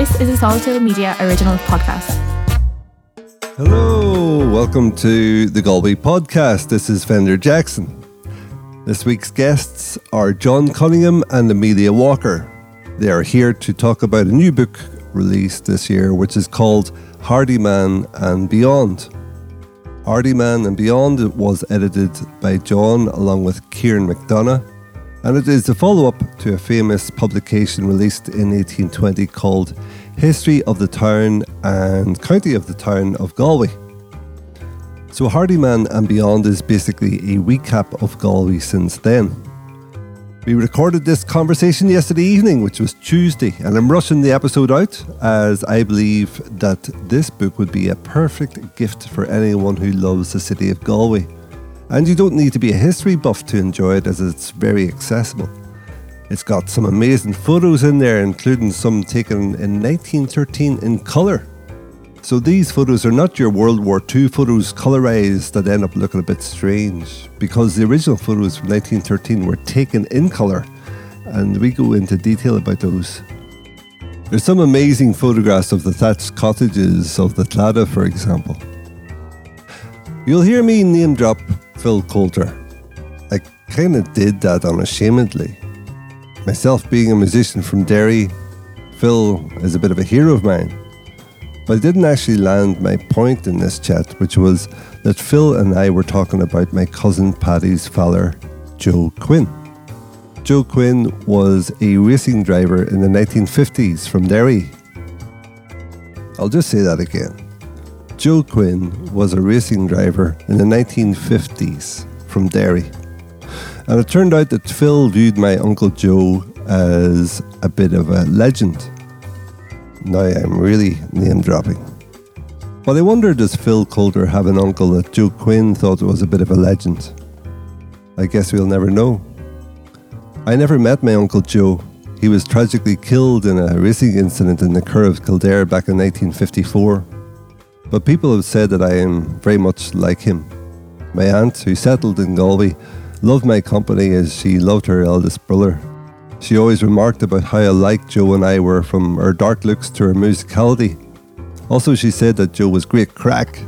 This is a Solitaire Media original podcast. Hello, welcome to the Galway podcast. This is Fender Jackson. This week's guests are John Cunningham and Amelia Walker. They are here to talk about a new book released this year, which is called Hardiman and Beyond. Hardiman and Beyond was edited by John along with Ciaran McDonough, and it is a follow up to a famous publication released in 1820 called History of the Town and County of the Town of Galway. So, Hardiman and Beyond is basically a recap of Galway since then. We recorded this conversation yesterday evening, which was Tuesday, and I'm rushing the episode out as I believe that this book would be a perfect gift for anyone who loves the city of Galway. And you don't need to be a history buff to enjoy it as it's very accessible. It's got some amazing photos in there, including some taken in 1913 in colour. So these photos are not your World War II photos colorized that end up looking a bit strange, because the original photos from 1913 were taken in colour, and we go into detail about those. There's some amazing photographs of the thatched cottages of the Claddagh, for example. You'll hear me name drop Phil Coulter. I kind of did that unashamedly. Myself being a musician from Derry, Phil is a bit of a hero of mine. But I didn't actually land my point in this chat, which was that Phil and I were talking about my cousin Paddy's father, Joe Quinn. Joe Quinn was a racing driver in the 1950s from Derry. I'll just say that again. Joe Quinn was a racing driver in the 1950s from Derry. And it turned out that Phil viewed my Uncle Joe as a bit of a legend. Now I'm really name dropping. But I wonder does Phil Coulter have an uncle that Joe Quinn thought was a bit of a legend? I guess we'll never know. I never met my Uncle Joe. He was tragically killed in a racing incident in the Curragh of Kildare back in 1954. But people have said that I am very much like him. My aunt, who settled in Galway, loved my company as she loved her eldest brother. She always remarked about how alike Joe and I were from our dark looks to our musicality. Also, she said that Joe was great crack.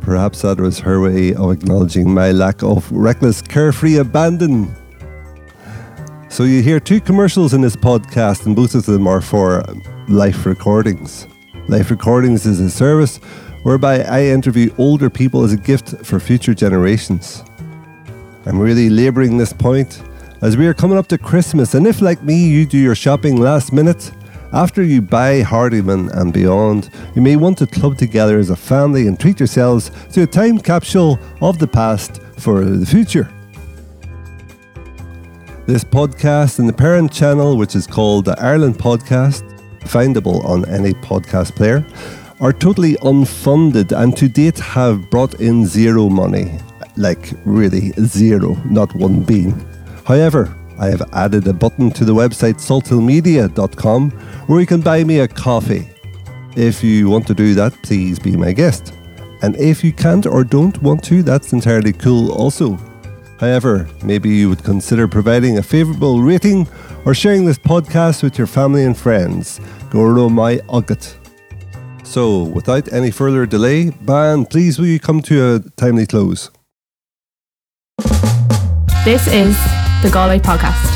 Perhaps that was her way of acknowledging my lack of reckless, carefree abandon. So, you hear two commercials in this podcast, and both of them are for life recordings. Life Recordings is a service whereby I interview older people as a gift for future generations. I'm really labouring this point as we are coming up to Christmas, and if, like me, you do your shopping last minute, after you buy Hardiman and beyond, you may want to club together as a family and treat yourselves to a time capsule of the past for the future. This podcast and the parent channel, which is called the Ireland Podcast, findable on any podcast player, are totally unfunded and to date have brought in zero money. Like, really, zero, not one bean. However, I have added a button to the website saltilmedia.com where you can buy me a coffee. If you want to do that, please be my guest. And if you can't or don't want to, that's entirely cool also. However, maybe you would consider providing a favourable rating or sharing this podcast with your family and friends. Goro my ugat. So, without any further delay, Ban, please will you come to a timely close? This is the Galway Podcast.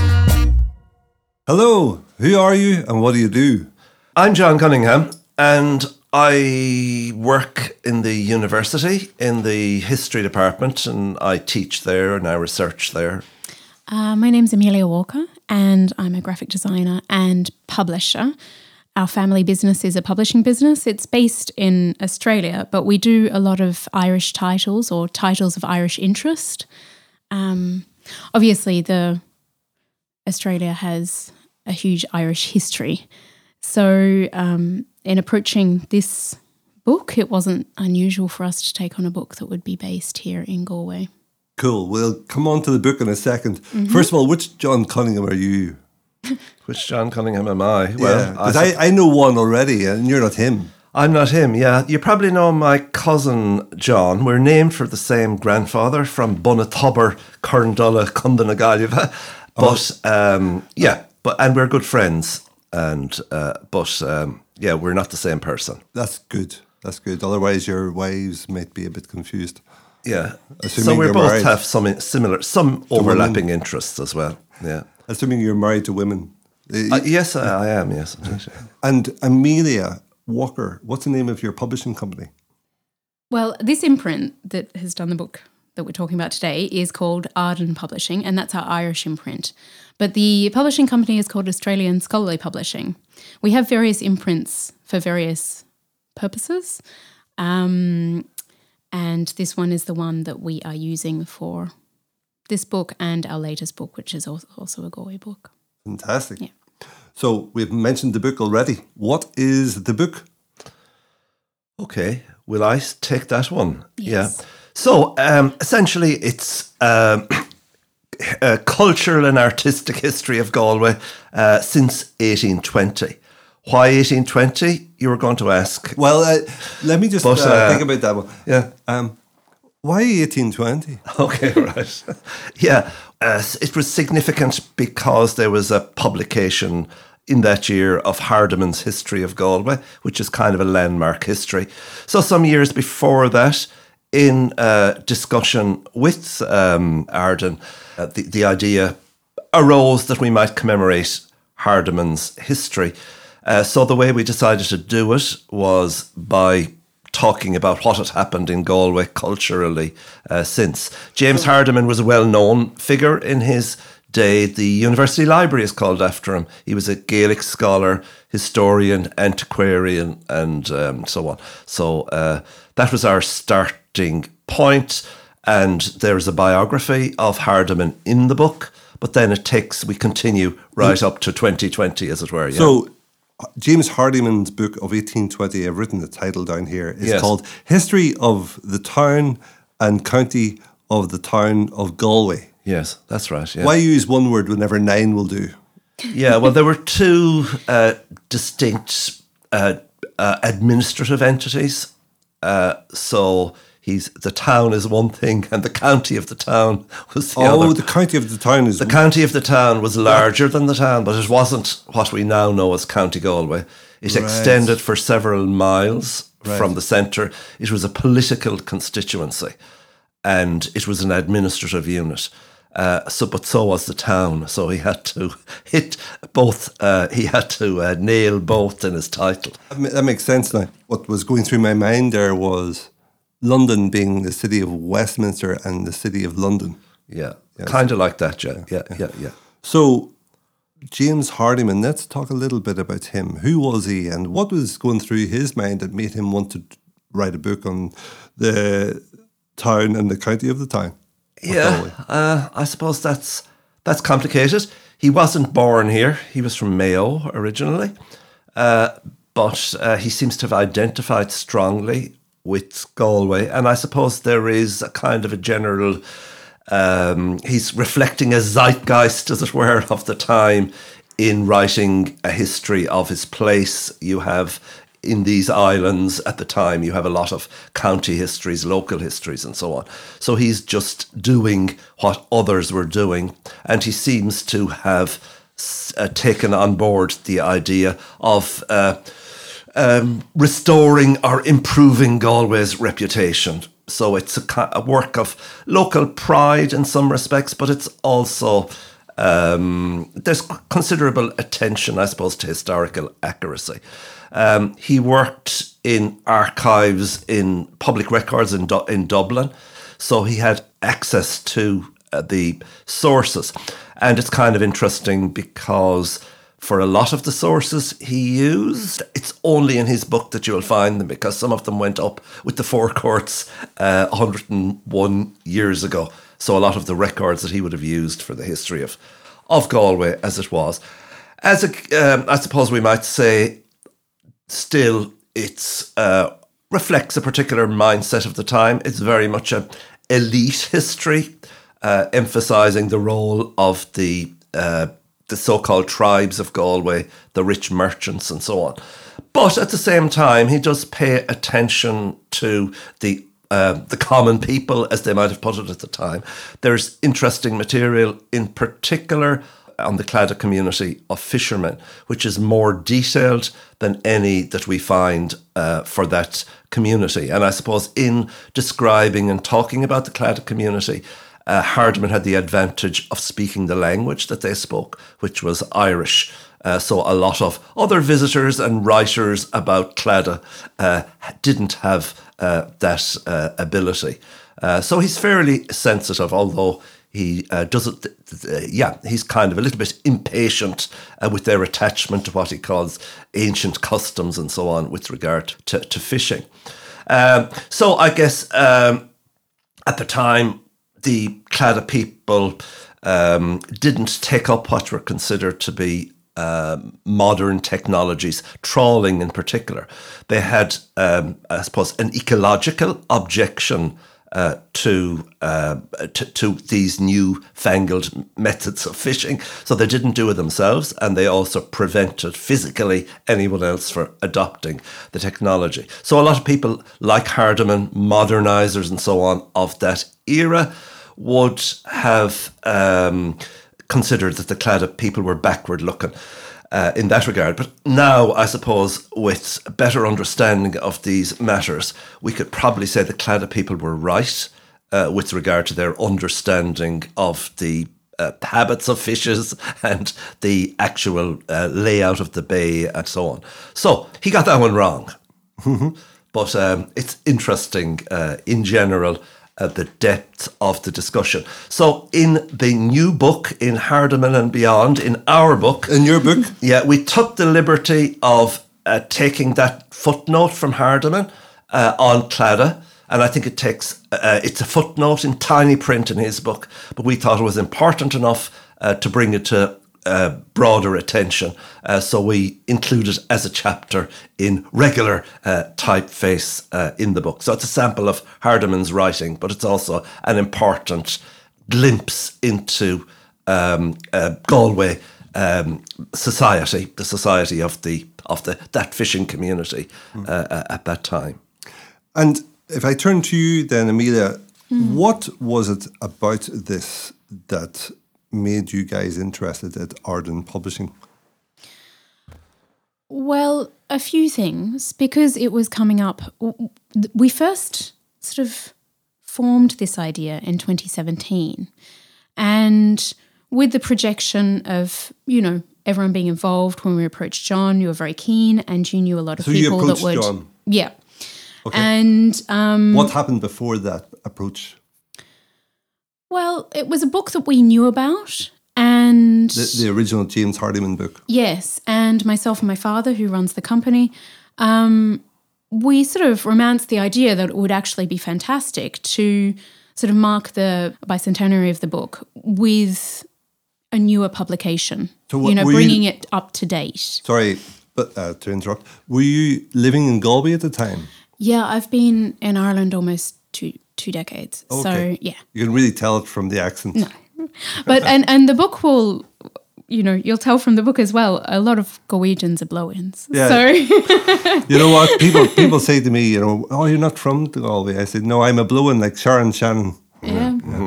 Hello, who are you and what do you do? I'm John Cunningham, and I work in the university in the history department, and I teach there and I research there. Uh, my name's Amelia Walker, and I'm a graphic designer and publisher. Our family business is a publishing business. It's based in Australia, but we do a lot of Irish titles or titles of Irish interest. Um, obviously, the Australia has a huge Irish history, so um, in approaching this book, it wasn't unusual for us to take on a book that would be based here in Galway. Cool. We'll come on to the book in a 2nd First of all, which John Cunningham are you? Which John Cunningham am I? Yeah, Well, 'cause I, I, I know one already, and you're not him. I'm not him. Yeah, you probably know my cousin John. We're named for the same grandfather from Bunatubber, Kerndulla, Cundanagalliva. But um, yeah, but and we're good friends. and uh, but um, yeah, we're not the same person. That's good. That's good. Otherwise, your wives might be a bit confused. Yeah, Assuming so we you're both married. have some similar, some overlapping interests as well. Yeah. Assuming you're married to women. Uh, yes, I, I am. Yes, and Amelia Walker, what's the name of your publishing company? Well, this imprint that has done the book that we're talking about today is called Arden Publishing, and that's our Irish imprint. But the publishing company is called Australian Scholarly Publishing. We have various imprints for various purposes, um, and this one is the one that we are using for this book and our latest book, which is also a Galway book. Fantastic. Yeah. So we've mentioned the book already. What is the book? Okay, will I take that one? Yes. Yeah. So um, essentially, it's um, a cultural and artistic history of Galway uh, since 1820. Why 1820? You were going to ask. Well, uh, let me just But, uh, uh, think about that one. Yeah. Um, why 1820? Okay, right. yeah, uh, it was significant because there was a publication in that year of Hardiman's History of Galway, which is kind of a landmark history. So, some years before that, in uh, discussion with um, Arden, uh, the, the idea arose that we might commemorate Hardiman's history. Uh, so the way we decided to do it was by talking about what had happened in Galway culturally uh, since. James Hardiman was a well-known figure in his day. The University Library is called after him. He was a Gaelic scholar, historian, antiquarian, and um, so on. So uh, that was our starting point. and there's a biography of Hardiman in the book. But then it takes, we continue right up to 2020, as it were. Yeah. So, James Hardiman's book of 1820, I've written the title down here, is Yes. called History of the Town and County of the Town of Galway. yes, that's right. Yeah. Why use one word whenever nine will do? Yeah, well, there were two uh, distinct uh, uh, administrative entities. Uh, so he's the town is one thing, and the county of the town was the oh, other. the county of the town is The county of the town was larger than the town, but it wasn't what we now know as County Galway. It Right. extended for several miles Right. from the centre. It was a political constituency, and it was an administrative unit. Uh, so, but so was the town. So he had to hit both. Uh, he had to uh, nail both in his title. That that makes sense now. What was going through my mind there was London being the city of Westminster and the city of London. Yeah, kind of like that. Yeah, yeah, yeah, yeah. So, James Hardiman, let's talk a little bit about him. Who was he and what was going through his mind that made him want to write a book on the town and the county of the town? Yeah, uh, I suppose that's that's complicated. He wasn't born here. He was from Mayo originally, uh, but uh, he seems to have identified strongly with Galway, and I suppose there is a kind of a general. Um, he's reflecting a zeitgeist, as it were, of the time in writing a history of his place. You have in these islands at the time, you have a lot of county histories, local histories, and so on. So he's just doing what others were doing, and he seems to have uh, taken on board the idea of. Uh, um, restoring or improving Galway's reputation. So it's a, a work of local pride in some respects, but it's also um, there's considerable attention, I suppose, to historical accuracy. Um, he worked in archives in public records in, Du- in Dublin, so he had access to uh, the sources. And it's kind of interesting because for a lot of the sources he used, it's only in his book that you will find them because some of them went up with the four courts uh, 101 years ago. So a lot of the records that he would have used for the history of, of Galway as it was. As a, um, I suppose we might say, still it's uh, reflects a particular mindset of the time. It's very much a elite history, uh, emphasizing the role of the the so-called tribes of Galway, the rich merchants, and so on. But at the same time, he does pay attention to the uh, the common people, as they might have put it at the time. There's interesting material, in particular, on the Claddagh community of fishermen, which is more detailed than any that we find uh, for that community. And I suppose in describing and talking about the Claddagh community, uh, Hardiman had the advantage of speaking the language that they spoke, which was Irish. Uh, so a lot of other visitors and writers about Claddagh uh, didn't have uh, that uh, ability. Uh, so he's fairly sensitive, although he doesn't. yeah, he's kind of a little bit impatient with their attachment to what he calls ancient customs and so on with regard to, to fishing. Um, so I guess um, at the time, the Claddagh people um, didn't take up what were considered to be um, modern technologies, trawling in particular. They had, um, I suppose, an ecological objection uh, to, uh, to, to these new fangled methods of fishing. So they didn't do it themselves, and they also prevented physically anyone else from adopting the technology. So a lot of people like Hardiman, modernizers, and so on of that era would have um, considered that the Claddagh people were backward looking. Uh, in that regard. But now, I suppose, with better understanding of these matters, we could probably say the Claddagh people were right uh, with regard to their understanding of the uh, habits of fishes and the actual uh, layout of the bay and so on. So he got that one wrong. but um, it's interesting uh, in general uh, the depth of the discussion. So, in the new book, in Hardiman and Beyond, in our book, in your book, yeah, we took the liberty of uh, taking that footnote from Hardiman uh, on Claddagh. And I think it takes, uh, it's a footnote in tiny print in his book, but we thought it was important enough uh, to bring it to uh, broader attention. Uh, so we include it as a chapter in regular uh, typeface uh, in the book. So it's a sample of Hardiman's writing, but it's also an important glimpse into um, uh, Galway um, society, the society of the of the that fishing community mm. at that time. And if I turn to you, then Amelia, mm. what was it about this that made you guys interested at Arden Publishing? Well, a few things because it was coming up. We first sort of formed this idea in 2017, and with the projection of you know everyone being involved when we approached John, you were very keen, and you knew a lot of so people that would. John. Yeah. Okay. And um, what happened before that approach? Well, it was a book that we knew about. And the, the original James Hardiman book. Yes. And myself and my father, who runs the company, um, we sort of romanced the idea that it would actually be fantastic to sort of mark the bicentenary of the book with a newer publication. So what, you know, bringing you, it up to date. Sorry, but uh, to interrupt. Were you living in Galway at the time? Yeah, I've been in Ireland almost two two decades. Okay. So yeah, you can really tell it from the accent. No. But and and the book will you know, you'll tell from the book as well. A lot of Galwegians are blow-ins. Yeah. So you know what people people say to me, you know, oh, you're not from Galway. I said, no, I'm a blow-in like Sharon Shannon.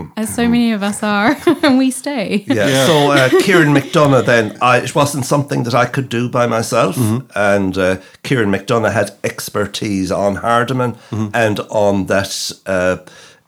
Yeah, yeah. as so many of us are, and we stay. Yeah. yeah. So uh, Ciaran McDonough, then I, it wasn't something that I could do by myself, mm-hmm. and uh, Ciaran McDonough had expertise on Hardiman mm-hmm. and on that. Uh,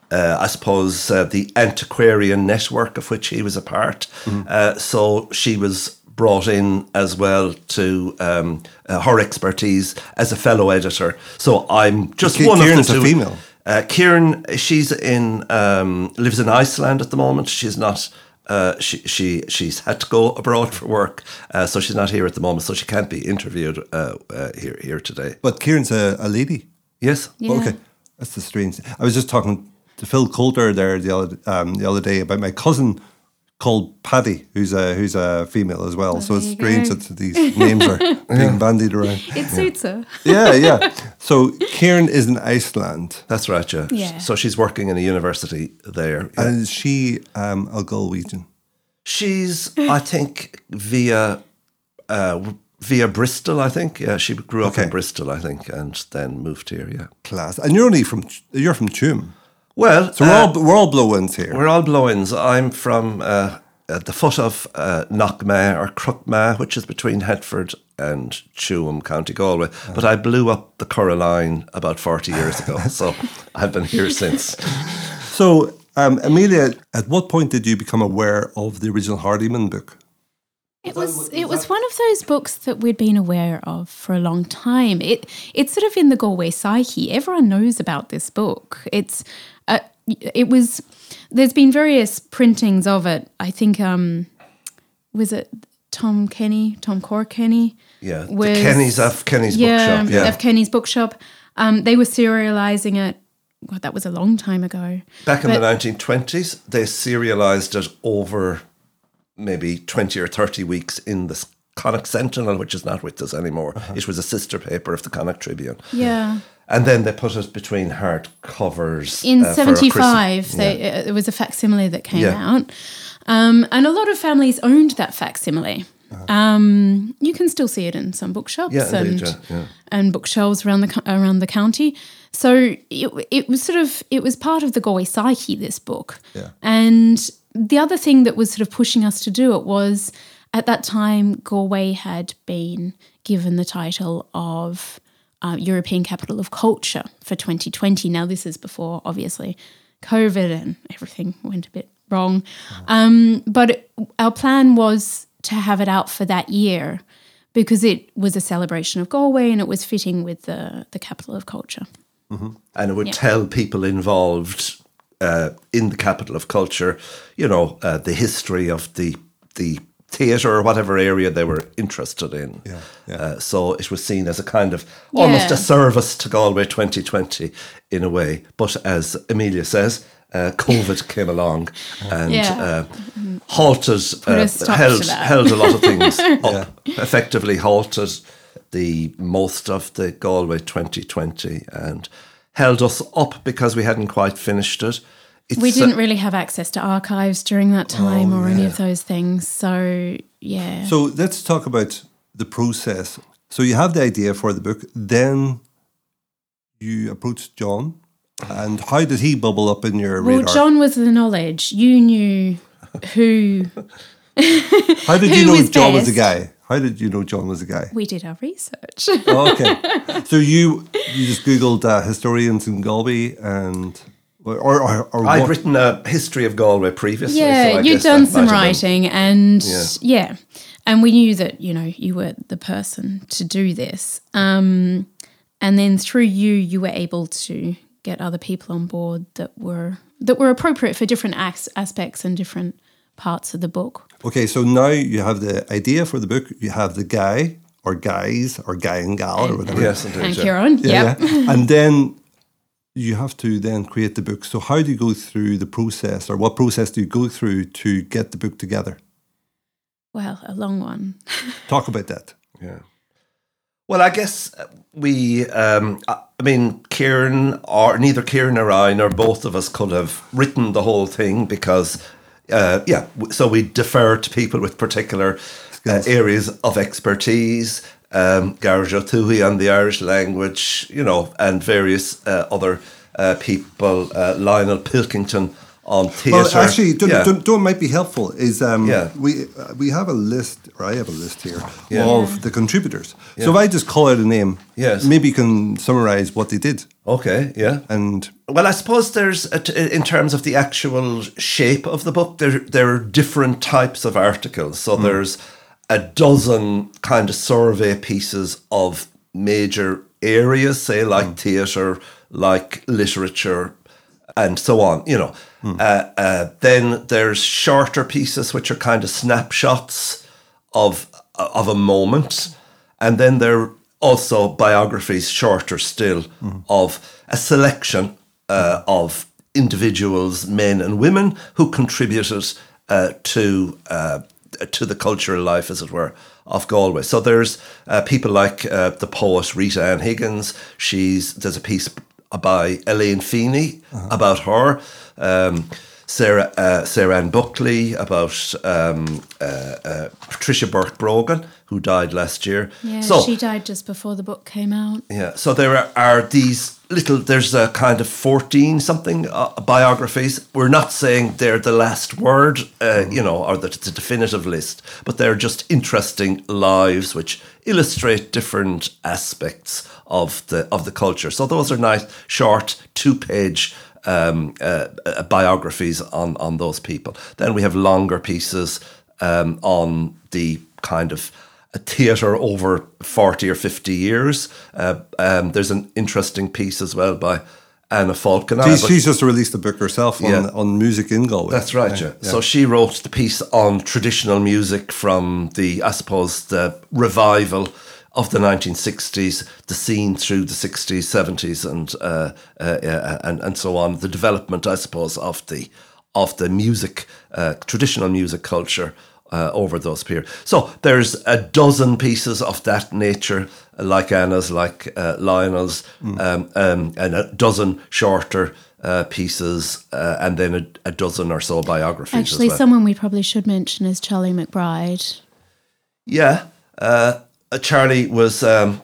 uh, I suppose uh, the antiquarian network of which he was a part. Mm-hmm. Uh, so she was brought in as well to um, uh, her expertise as a fellow editor. So I'm just one Ciaran's of the two. a female. Uh, Ciaran, she's in um, lives in Iceland at the moment. She's not. Uh, she she she's had to go abroad for work, uh, so she's not here at the moment. So she can't be interviewed uh, uh, here here today. But Ciaran's a, a lady. Yes. Yeah. Okay, that's the strange. I was just talking to Phil Coulter there the other um, the other day about my cousin called Paddy, who's a who's a female as well. so it's strange go. that these names are being bandied around. It suits her. yeah, yeah. So Ciaran is in Iceland. That's right, yeah. yeah. So she's working in a university there. Yeah. And is she um, a Galwegian? She's, I think, via uh, via Bristol. I think. Yeah, she grew up okay. in Bristol, I think, and then moved here. Yeah, class. And you're only from you're from Tuam. Well, so we're uh, all we're all blow-ins here. We're all blow-ins. I'm from uh, at the foot of uh, Knockma or Crookmah, which is between Headford and Tuam, County Galway. But I blew up the Curragh line about 40 years ago, so I've been here since. So, um, Amelia, at what point did you become aware of the original Hardiman book? It was it was one of those books that we'd been aware of for a long time. It it's sort of in the Galway psyche. Everyone knows about this book. It's uh, it was there's been various printings of it. I think um was it Tom Kenny, Tom Core Kenny? Yeah, the Kenny's of Kenny's yeah, bookshop. Yeah, F. Kenny's bookshop. Um, they were serializing it. God, that was a long time ago. Back in But- the 1920s, they serialized it over maybe 20 or 30 weeks in the Connacht Sentinel, which is not with us anymore. Uh-huh. It was a sister paper of the Connacht Tribune. Yeah. And then they put it between hard covers. in uh, for a Christmas- 75 they, uh, there was a facsimile that came Yeah. out um, and a lot of families owned that facsimile um, you can still see it in some bookshops Uh-huh. Yeah, and, indeed, yeah, yeah. and bookshelves around the around the county so it, it was sort of it was part of the Galway psyche this book Yeah. and the other thing that was sort of pushing us to do it was at that time Galway had been given the title of uh, European Capital of Culture for 2020. Now, this is before, obviously, COVID and everything went a bit wrong. Um, but it- our plan was to have it out for that year because it was a celebration of Galway and it was fitting with the, the capital of culture. and it would tell people involved uh, in the capital of culture, you know, uh, the history of the the theatre or whatever area they were interested in. Yeah, yeah. Uh, so it was seen as a kind of almost Yeah. a service to Galway 2020 in a way. But as Amelia says, uh, COVID came along and Yeah. uh, halted, uh, held, held a lot of things up, effectively halted the most of the Galway 2020 and held us up because we hadn't quite finished it. It's, We didn't really have access to archives during that oh, time or any of those things. So, yeah. So let's talk about the process. So you have the idea for the book, then you approached John, and how did he bubble up in your well, radar? John was the knowledge. You knew who how did you know was John was a guy? How did you know John was a guy? we did our research. Oh, okay, so you you just googled uh, historians in Galway and or or, or I'd what- written a history of Galway previously. yeah, so I you'd guess done that some might have been- writing, and Yeah. yeah. and we knew that you know you were the person to do this. Um, and then through you, you were able to get other people on board that were that were appropriate for different as- aspects and different parts of the book. Okay, so now you have the idea for the book. You have the guy or guys or guy and gal or whatever. Yes, indeed. And yeah. Ciaran, Yeah, yep. yeah. and then you have to then create the book. So how do you go through the process, or what process do you go through to get the book together? Well, a long one. Talk about that. Yeah. Well, I guess uh, we, um, I I mean, Ciaran, or neither Ciaran or I, nor both of us could have written the whole thing because, uh, yeah, so we defer to people with particular uh, areas of expertise. Um, Gearóid Ó Tuathaigh on the Irish language, you know, and various uh, other uh, people, uh, Lionel Pilkington on theatre. Well, actually, don't, Yeah. don't, don't might be helpful. Is um, Yeah. we uh, we have a list, or I have a list here Yeah. of the contributors. So if I just call out a name, Yes. maybe you can summarize what they did. Okay, yeah. And Well, I suppose there's, a t- in terms of the actual shape of the book, there there are different types of articles. So there's a dozen kind of survey pieces of major areas, say like theatre, like literature, and so on. You know, uh, uh, then there's shorter pieces which are kind of snapshots of of a moment, and then there are also biographies, shorter still, of a selection uh, of individuals, men and women, who contributed uh, to uh, to the cultural life, as it were, of Galway. So there's uh, people like uh, the poet Rita Ann Higgins. She's there's a piece by Elaine Feeney about her. Um, Sarah uh, Sarah-Anne Buckley about um, uh, uh, Patricia Burke Brogan, who died last year. Yeah, so she died just before the book came out. yeah, so there are, are these little. There's a kind of fourteen something uh, biographies. We're not saying they're the last word, uh, you know, or that it's a definitive list, but they're just interesting lives which illustrate different aspects of the of the culture. So those are nice, short, two page. Um, uh, uh, biographies on on those people. Then we have longer pieces um, on the kind of a theatre over 40 or 50 years. Uh, um, there's an interesting piece as well by Anna Falkenau. She's, but- she's just released a book herself on, Yeah. on music in Galway. that's right, yeah. So she wrote the piece on traditional music from the, I suppose, the revival of the 1960s, the scene through the 60s, 70s, and uh, uh, uh, and and so on. The development, I suppose, of the of the music, uh, traditional music culture uh, over those periods. So there's a dozen pieces of that nature, uh, like Anna's, like uh, Lionel's, um, um, and a dozen shorter. Uh, pieces uh, and then a, a dozen or so biographies. as Actually, well. someone we probably should mention is Charlie McBride. Yeah, uh, uh, Charlie was um,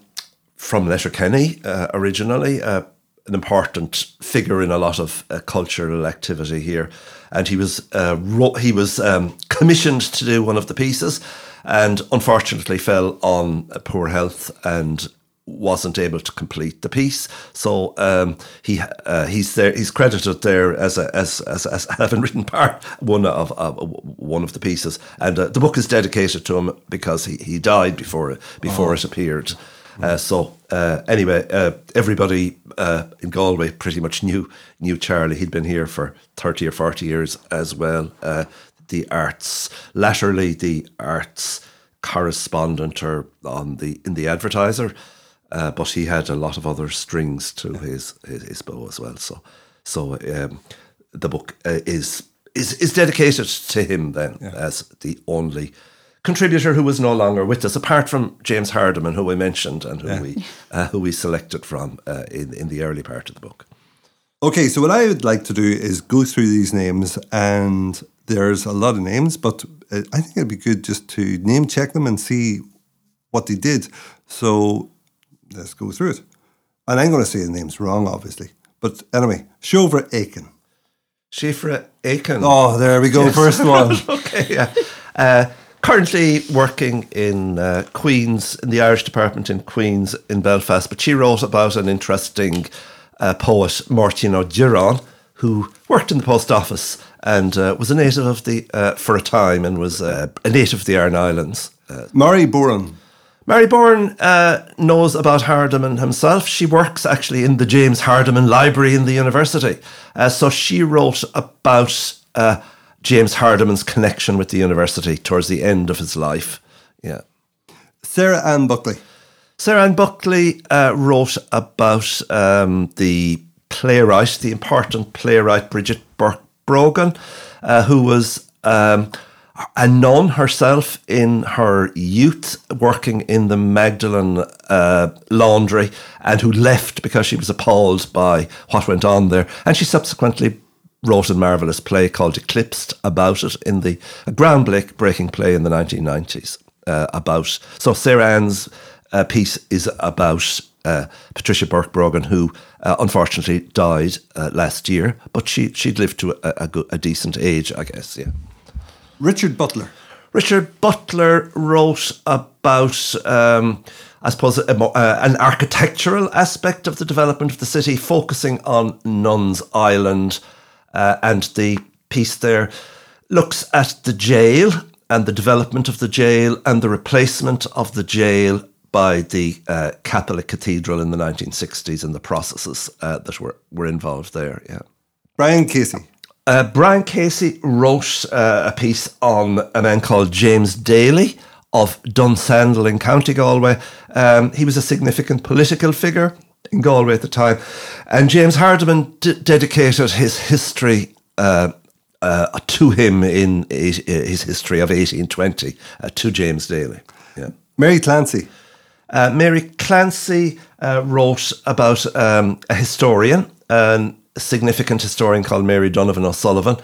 from Letterkenny uh, originally, uh, an important figure in a lot of uh, cultural activity here, and he was uh, ro- he was um, commissioned to do one of the pieces, and unfortunately fell on uh, poor health and wasn't able to complete the piece. So um, he uh, he's there. He's credited there as a, as, as as having written part one of uh, one of the pieces, and uh, the book is dedicated to him because he, he died before it before it appeared. Uh, so uh, anyway, uh, everybody uh, in Galway pretty much knew knew Charlie. He'd been here for thirty or forty years as well. Uh, the arts, latterly the arts correspondent or on the in the advertiser, uh, but he had a lot of other strings to his, his his bow as well. So so um, the book uh, is is is dedicated to him then as the only contributor who was no longer with us, apart from James Hardiman, who we mentioned and who we uh, who we selected from uh, in in the early part of the book. Okay, so what I would like to do is go through these names, and there's a lot of names, but uh, I think it'd be good just to name check them and see what they did. So let's go through it. And I'm going to say the names wrong, obviously. But anyway, Shover Aiken. Síobhra Aiken. Oh, there we go, first one. okay, yeah. Uh, currently working in uh, Queen's, in the Irish department in Queen's in Belfast, but she wrote about an interesting uh, poet, Máirtín Ó Direáin, who worked in the post office and uh, was a native of the, uh, for a time, and was uh, a native of the Aran Islands. Uh, Mary Boran. Mary Boran uh, knows about Hardiman himself. She works actually in the James Hardiman Library in the university. Uh, so she wrote about uh, James Hardiman's connection with the university towards the end of his life. Yeah. Sarah-Anne Buckley. Sarah-Anne Buckley uh, wrote about um, the playwright, the important playwright Bridget Burke Brogan, uh, who was um, a nun herself in her youth, working in the Magdalen uh, laundry, and who left because she was appalled by what went on there. And she subsequently wrote a marvelous play called Eclipsed about it in the a groundbreaking play in the 1990s uh, about. So Sarah-Anne's uh, piece is about uh, Patricia Burke Brogan, who uh, unfortunately died uh, last year, but she she'd lived to a, a, a decent age, I guess. Yeah. Richard Butler. Richard Butler wrote about, um, I suppose, a, uh, an architectural aspect of the development of the city, focusing on Nuns Island. Uh, and the piece there looks at the jail and the development of the jail and the replacement of the jail by the uh, Catholic Cathedral in the 1960s and the processes uh, that were, were involved there. Yeah. Brian Casey. Uh, Brian Casey wrote uh, a piece on a man called James Daly of Dunsandle in County Galway. Um, he was a significant political figure in Galway at the time, and James Hardiman d- dedicated his history uh, uh, to him in eight, his history of 1820 uh, to James Daly. Yeah. Mary Clancy. Uh, Mary Clancy uh, wrote about um, a historian, a significant historian called Mary Donovan O'Sullivan,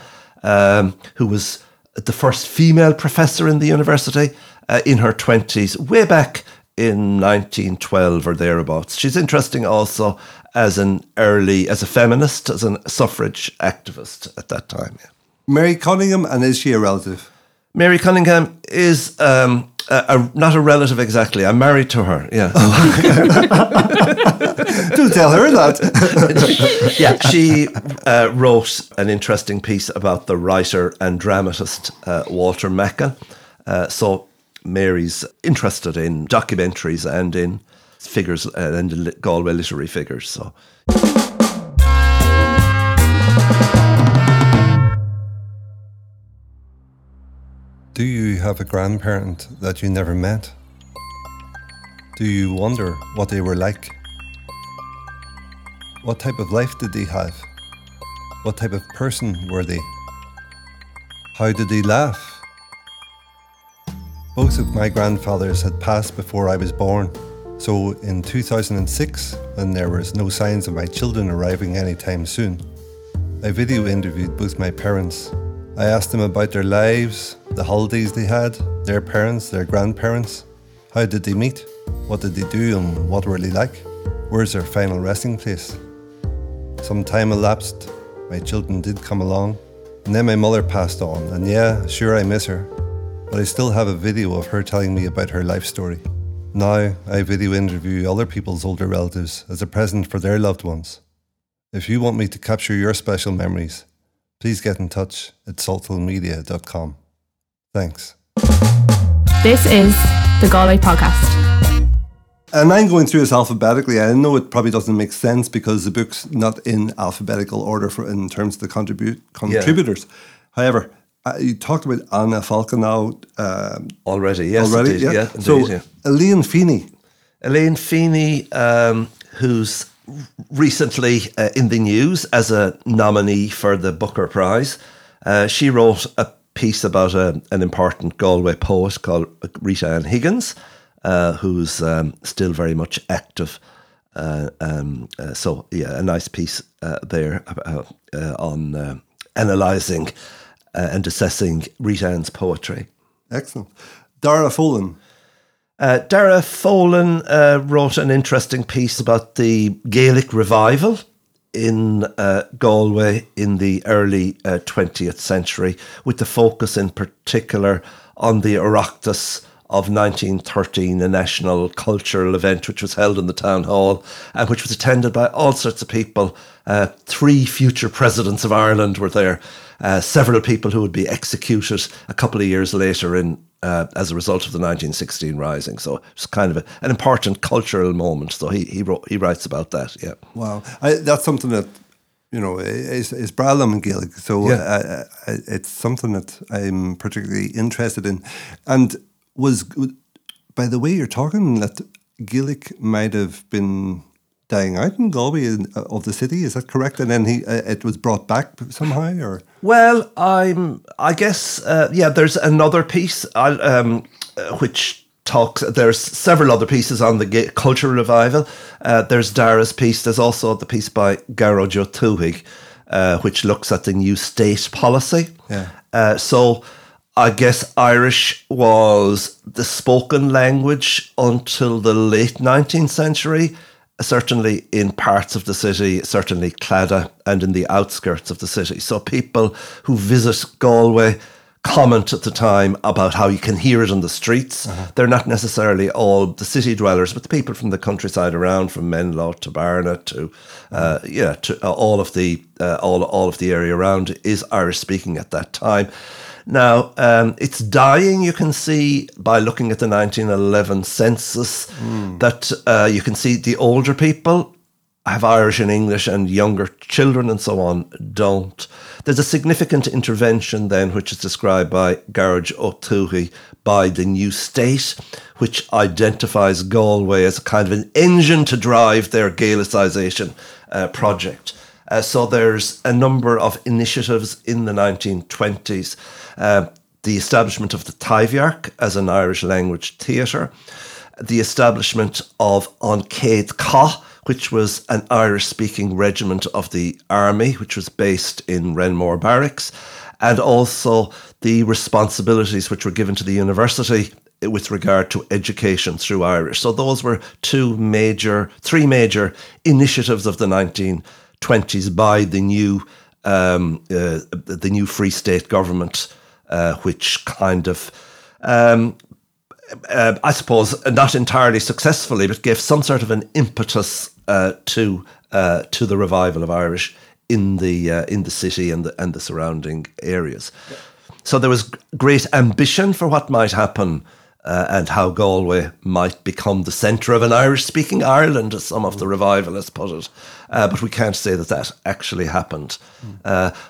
um, who was the first female professor in the university uh, in her 20s, way back in 1912 or thereabouts. She's interesting also as an early, as a feminist, as a suffrage activist at that time. Yeah. Mary Cunningham, and is she a relative? Mary Cunningham is um, a, a, not a relative exactly. I'm married to her. Yeah. Do tell her that. yeah, she uh, wrote an interesting piece about the writer and dramatist uh, Walter Macken. Uh, so Mary's interested in documentaries and in figures uh, and Galway literary figures. So. Do you have a grandparent that you never met? Do you wonder what they were like? What type of life did they have? What type of person were they? How did they laugh? Both of my grandfathers had passed before I was born, so in 2006, when there was no signs of my children arriving anytime soon, I video interviewed both my parents I asked them about their lives, the holidays they had, their parents, their grandparents. How did they meet? What did they do and what were they like? Where's their final resting place? Some time elapsed, my children did come along, and then my mother passed on, and yeah, sure I miss her, but I still have a video of her telling me about her life story. Now I video interview other people's older relatives as a present for their loved ones. If you want me to capture your special memories, please get in touch at saltfulmedia.com. Thanks. This is the Galway Podcast. And I'm going through this alphabetically. I know it probably doesn't make sense because the book's not in alphabetical order for in terms of the contribute contributors. Yeah. However, uh, you talked about Anna Falkenau um, already. Yes, already. Indeed, yeah. yeah indeed, so yeah. Elaine Feeney. Elaine Feeney, um, who's recently uh, in the news as a nominee for the Booker Prize. Uh, she wrote a piece about a, an important Galway poet called Rita Ann Higgins, uh, who's um, still very much active. Uh, um, uh, so, yeah, a nice piece uh, there on analysing and assessing Rita Ann's poetry. Excellent. Dara Folan. Uh, Dara Folan uh, wrote an interesting piece about the Gaelic revival in uh, Galway in the early 20th uh, century, with the focus in particular on the Oireachtas of 1913, a national cultural event which was held in the town hall and which was attended by all sorts of people. Uh, three future presidents of Ireland were there. Uh, several people who would be executed a couple of years later in uh, as a result of the 1916 rising. So it's kind of a, an important cultural moment. So he he wrote he writes about that. Yeah. Wow, I, that's something that you know is is Bralam and Gaelic. So yeah. uh, uh it's something that I'm particularly interested in, and was by the way you're talking that Gaelic might have been dying out in Galway uh, of the city. Is that correct? And then he uh, it was brought back somehow, or well, I'm I guess uh, yeah. There's another piece um, uh, which talks. There's several other pieces on the cultural revival. Uh, there's Dara's piece. There's also the piece by Gearóid uh, which looks at the new state policy. Yeah. so. I guess Irish was the spoken language until the late 19th century certainly in parts of the city, certainly Claddagh and in the outskirts of the city. So people who visit Galway comment at the time about how you can hear it on the streets. Uh-huh. They're not necessarily all the city dwellers, but the people from the countryside around, from Menlo to Barna to uh, yeah, to uh, all of the uh, all all of the area around is Irish speaking at that time. Now, um, it's dying, you can see by looking at the 1911 census, mm. that uh, you can see the older people have Irish and English, and younger children and so on don't. There's a significant intervention then, which is described by Gearóid Tuaithe by the new state, which identifies Galway as a kind of an engine to drive their Gaelicisation uh, project. Uh, so there's a number of initiatives in the 1920s uh, the establishment of the Taibhdhearc as an Irish language theatre, the establishment of An Céad which was an Irish speaking regiment of the army, which was based in Renmore Barracks, and also the responsibilities which were given to the university with regard to education through Irish. So those were two major, three major initiatives of the 1920s by the new um, uh, the new Free State government, uh, which kind of um, uh, I suppose, not entirely successfully, but gave some sort of an impetus uh, to uh, to the revival of Irish in the uh, in the city and the and the surrounding areas. So there was great ambition for what might happen. Uh, and how Galway might become the centre of an Irish speaking Ireland, as some of the revivalists put it. Uh, but we can't say that that actually happened.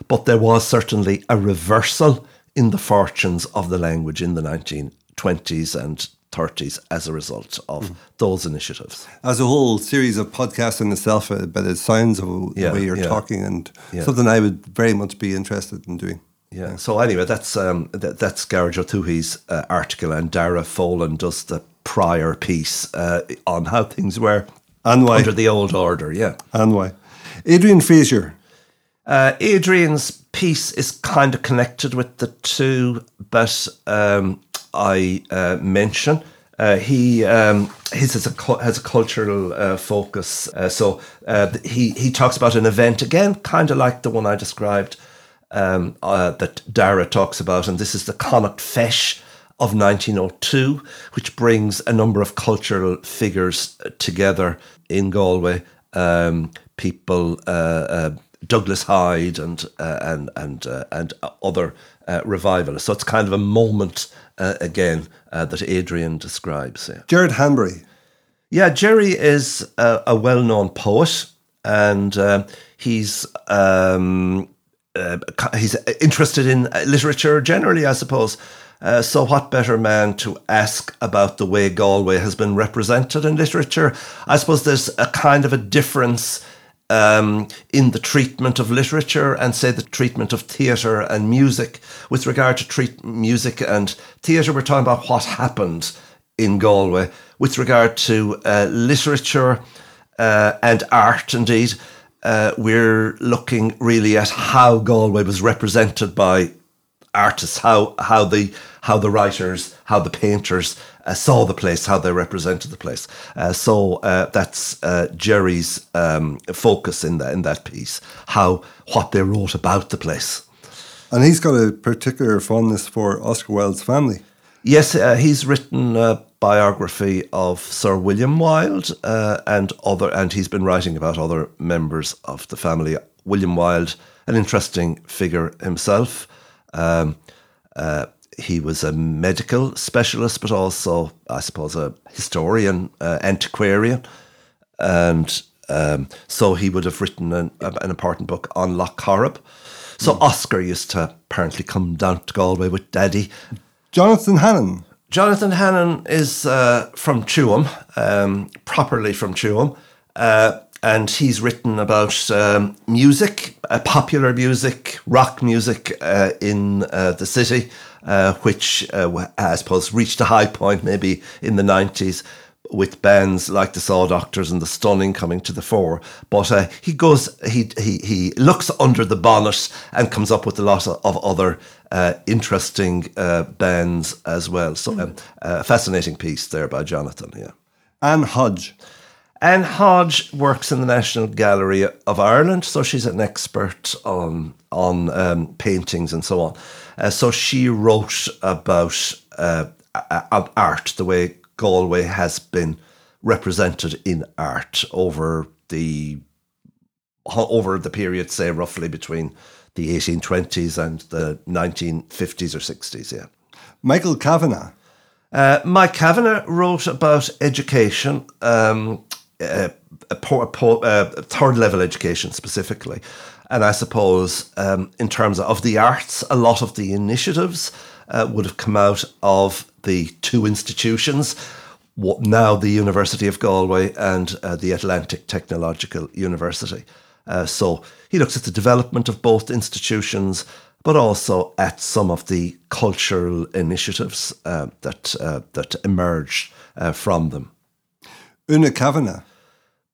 but there was certainly a reversal in the fortunes of the language in the 1920s and 30s as a result of mm. those initiatives. As a whole series of podcasts in itself, uh, but it sounds of yeah, the way you're yeah. talking and yeah. something I would very much be interested in doing. Yeah. So anyway, that's um, that, that's Gearóid Ó Tuathaigh's uh, article, and Dara Folan does the prior piece uh, on how things were and why. under the old order. Yeah, and why. Adrian Frazier. Uh, Adrian's piece is kind of connected with the two, but um, I uh, mention. Uh, he um, his has a has a cultural uh, focus. Uh, so uh, he he talks about an event again, kind of like the one I described um, uh, that Dara talks about, and this is the Connacht Feis of 1902, which brings a number of cultural figures together in Galway. Um, people, Douglas Hyde, and and and and other revivalists. So it's kind of a moment uh, again uh, that Adrian describes. Yeah. Gerard Hanberry. Yeah, Gerry is a, a well known poet and uh, he's. Um, uh, he's interested in literature generally, I suppose. Uh, so, what better man to ask about the way Galway has been represented in literature? I suppose there's a kind of a difference um, in the treatment of literature and say the treatment of theatre and music. With regard to treat music and theatre, we're talking about what happened in Galway. With regard to uh, literature uh, and art, indeed, uh, we're looking really at how Galway was represented by artists, how how the how the writers, how the painters saw the place, how they represented the place. Uh, so uh, that's uh, Gerry's um, focus in that in that piece, how what they wrote about the place. And he's got a particular fondness for Oscar Wilde's family. Yes, uh, he's written a biography of Sir William Wilde uh, and other, and he's been writing about other members of the family. William Wilde, an interesting figure himself. Um, uh, he was a medical specialist, but also, I suppose, a historian, uh, antiquarian. And um, so he would have written an, an important book on Loch Corrib. So mm. Oscar used to apparently come down to Galway with Daddy. Jonathan Hannon. Jonathan Hannon is uh, from Tuam, um, properly from Tuam. Uh, and he's written about um, music, uh, popular music, rock music uh, in uh, the city, uh, which uh, I suppose reached a high point maybe in the 90s with bands like the Saw Doctors and the Stunning coming to the fore. But uh, he goes, he, he, he looks under the bonnet and comes up with a lot of, other interesting bands as well. So, um, a fascinating piece there by Jonathan, yeah. Anne Hodge. Anne Hodge works in the National Gallery of Ireland, so she's an expert on on um, paintings and so on. Uh, so she wrote about uh, art, the way Galway has been represented in art over the over the period, say roughly between the 1820s and the 1950s or 60s. Yeah, Michael Kavanagh. Uh, Mike Kavanagh wrote about education. Um, a, a, a, third level education specifically. And I suppose um, in terms of the arts, a lot of the initiatives uh, would have come out of the two institutions. what Now, the University of Galway and uh, the Atlantic Technological University. Uh, so he looks at the development of both institutions, but also at some of the cultural initiatives uh, that uh, that emerged uh, from them. Una Kavanagh.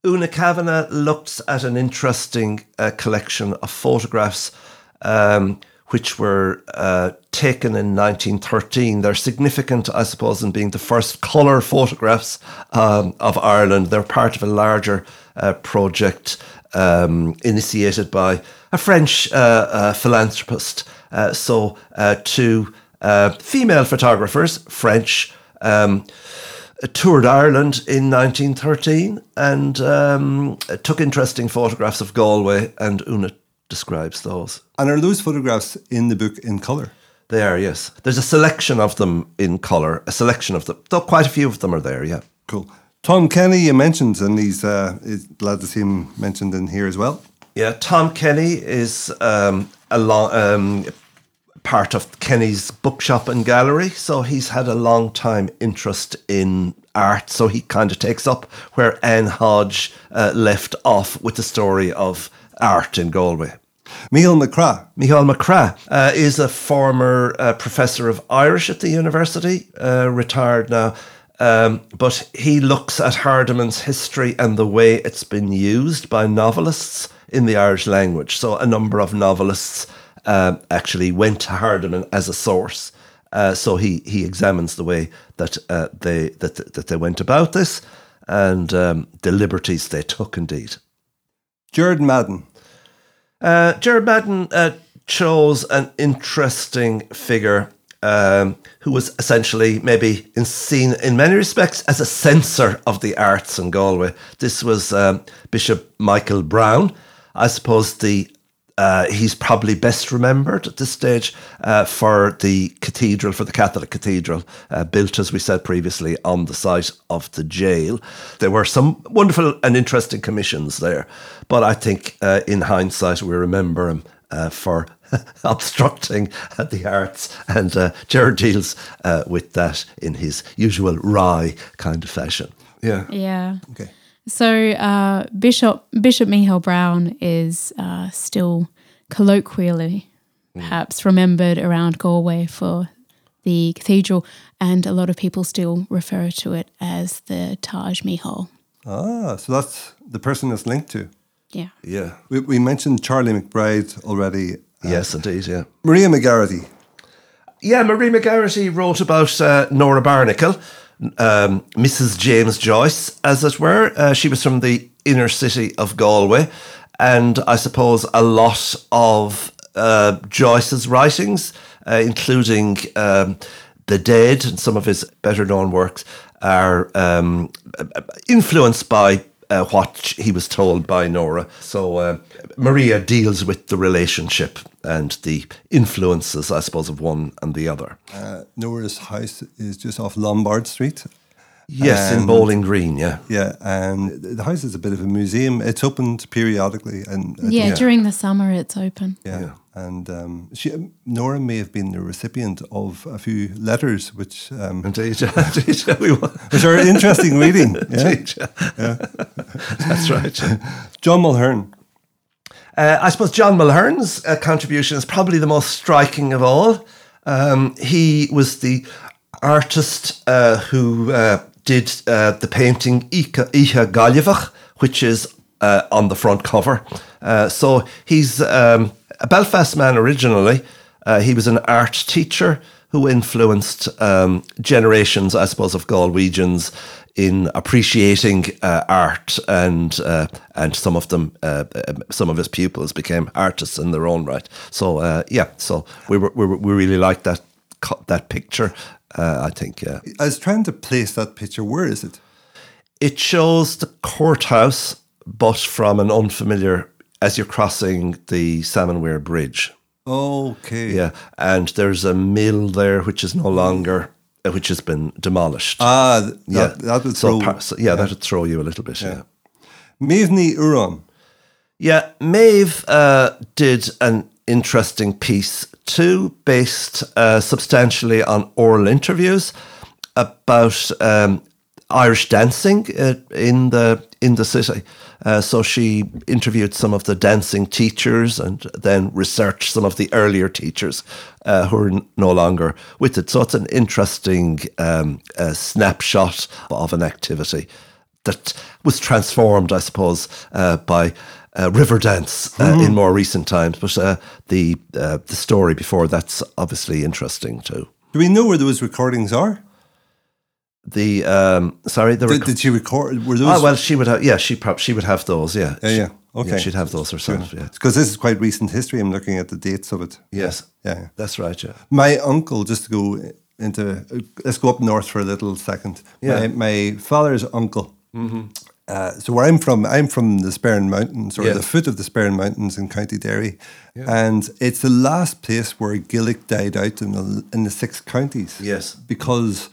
Una Kavanagh looked at an interesting uh, collection of photographs, um, which were uh, taken in 1913. They're significant, I suppose, in being the first colour photographs um, of Ireland. They're part of a larger uh, project um, initiated by a French uh, uh, philanthropist. Uh, so, two female photographers, French, um, toured Ireland in 1913 and um, took interesting photographs of Galway, and Una describes those. And are those photographs in the book in colour? They are, yes. There's a selection of them in colour, a selection of them, though quite a few of them are there, yeah. Cool. Tom Kenny, you mentioned, and he's uh, glad to see him mentioned in here as well. Yeah, Tom Kenny is um, a long, um, part of Kenny's bookshop and gallery, so he's had a long time interest in art. So he kind of takes up where Anne Hodge uh, left off with the story of art in Galway. Mícheál Mac Craith. Michael McCrath uh, is a former uh, professor of Irish at the university, uh, retired now. Um, but he looks at Hardiman's history and the way it's been used by novelists in the Irish language. So a number of novelists uh, actually went to Hardiman as a source. Uh, so he he examines the way that uh, they that that they went about this and um, the liberties they took. Indeed, Gerard Madden. Uh, Gerard Madden uh, chose an interesting figure um, who was essentially maybe in seen in many respects as a censor of the arts in Galway. This was um, Bishop Michael Browne. I suppose the uh, he's probably best remembered at this stage uh, for the cathedral, for the Catholic cathedral, uh, built, as we said previously, on the site of the jail. There were some wonderful and interesting commissions there, but I think uh, in hindsight we remember him uh, for obstructing the arts, and uh, Gerard deals with that in his usual wry kind of fashion. Yeah. Yeah. Okay. So uh, Bishop Bishop Michael Browne is uh, still colloquially, perhaps remembered around Galway for the cathedral, and a lot of people still refer to it as the Taj Mahal. Ah, so that's the person it's linked to. Yeah. Yeah. We, we mentioned Charlie McBride already. Uh, yes, indeed. Yeah. Maria McGarrity. Yeah, Maria McGarrity wrote about uh, Nora Barnacle um, Mrs. James Joyce, as it were. Uh, she was from the inner city of Galway, and I suppose a lot of uh, Joyce's writings, uh, including um, The Dead and some of his better known works, are um, influenced by uh, what he was told by Nora. So uh, Maria deals with the relationship and the influences, I suppose, of one and the other. Uh, Nora's house is just off Lombard Street. Yes, in Bowling Green, yeah. Yeah, and the house is a bit of a museum. It's opened periodically, and uh, yeah, during the summer it's open. Yeah, yeah. and um, she, Nora may have been the recipient of a few letters, which um, indeed, indeed which are interesting reading. Yeah, indeed, yeah. that's right. John Mulhern. Uh, I suppose John Mulhern's uh, contribution is probably the most striking of all. Um, he was the artist uh, who uh, did uh, the painting Icha, Icha which is uh, on the front cover. so he's um, a Belfast man originally. he was an art teacher who influenced um, generations, I suppose, of Galwegians in appreciating uh, art, and uh, and some of them, uh, some of his pupils became artists in their own right. So uh, yeah, so we were, we, were, we really liked that that picture. Uh, I think yeah. I was trying to place that picture. Where is it? It shows the courthouse, but from an unfamiliar as you're crossing the Salmonweir Bridge. Okay. Yeah, and there's a mill there which is no longer which has been demolished. Ah, that, yeah, that would so, throw. So, yeah, yeah, that would throw you a little bit. Yeah, Méabh Ní Fhuartháin. Yeah, Méabh uh, did an interesting piece too, based uh, substantially on oral interviews about um, Irish dancing uh, in the in the city. Uh, so she interviewed some of the dancing teachers and then researched some of the earlier teachers uh, who are n- no longer with it. So it's an interesting um, uh, snapshot of an activity that was transformed, I suppose, uh, by uh, Riverdance uh, in more recent times. But uh, the uh, the story before that's obviously interesting too. Do we know where those recordings are? The um, sorry, the Did, rec- did she record? Were those? oh well, she would have yeah, she prob- she would have those yeah Yeah, yeah. Okay. she'd have those herself yeah Because this is quite recent history. I'm looking at the dates of it. yes Yeah. yeah. that's right yeah My uncle, just to go into, let's go up north for a little second. Yeah. My, my father's uncle. Uh, so where I'm from, I'm from the Sperrin Mountains, or Yeah. the foot of the Sperrin Mountains in County Derry, and it's the last place where Gaelic died out in the in the six counties. Yes. because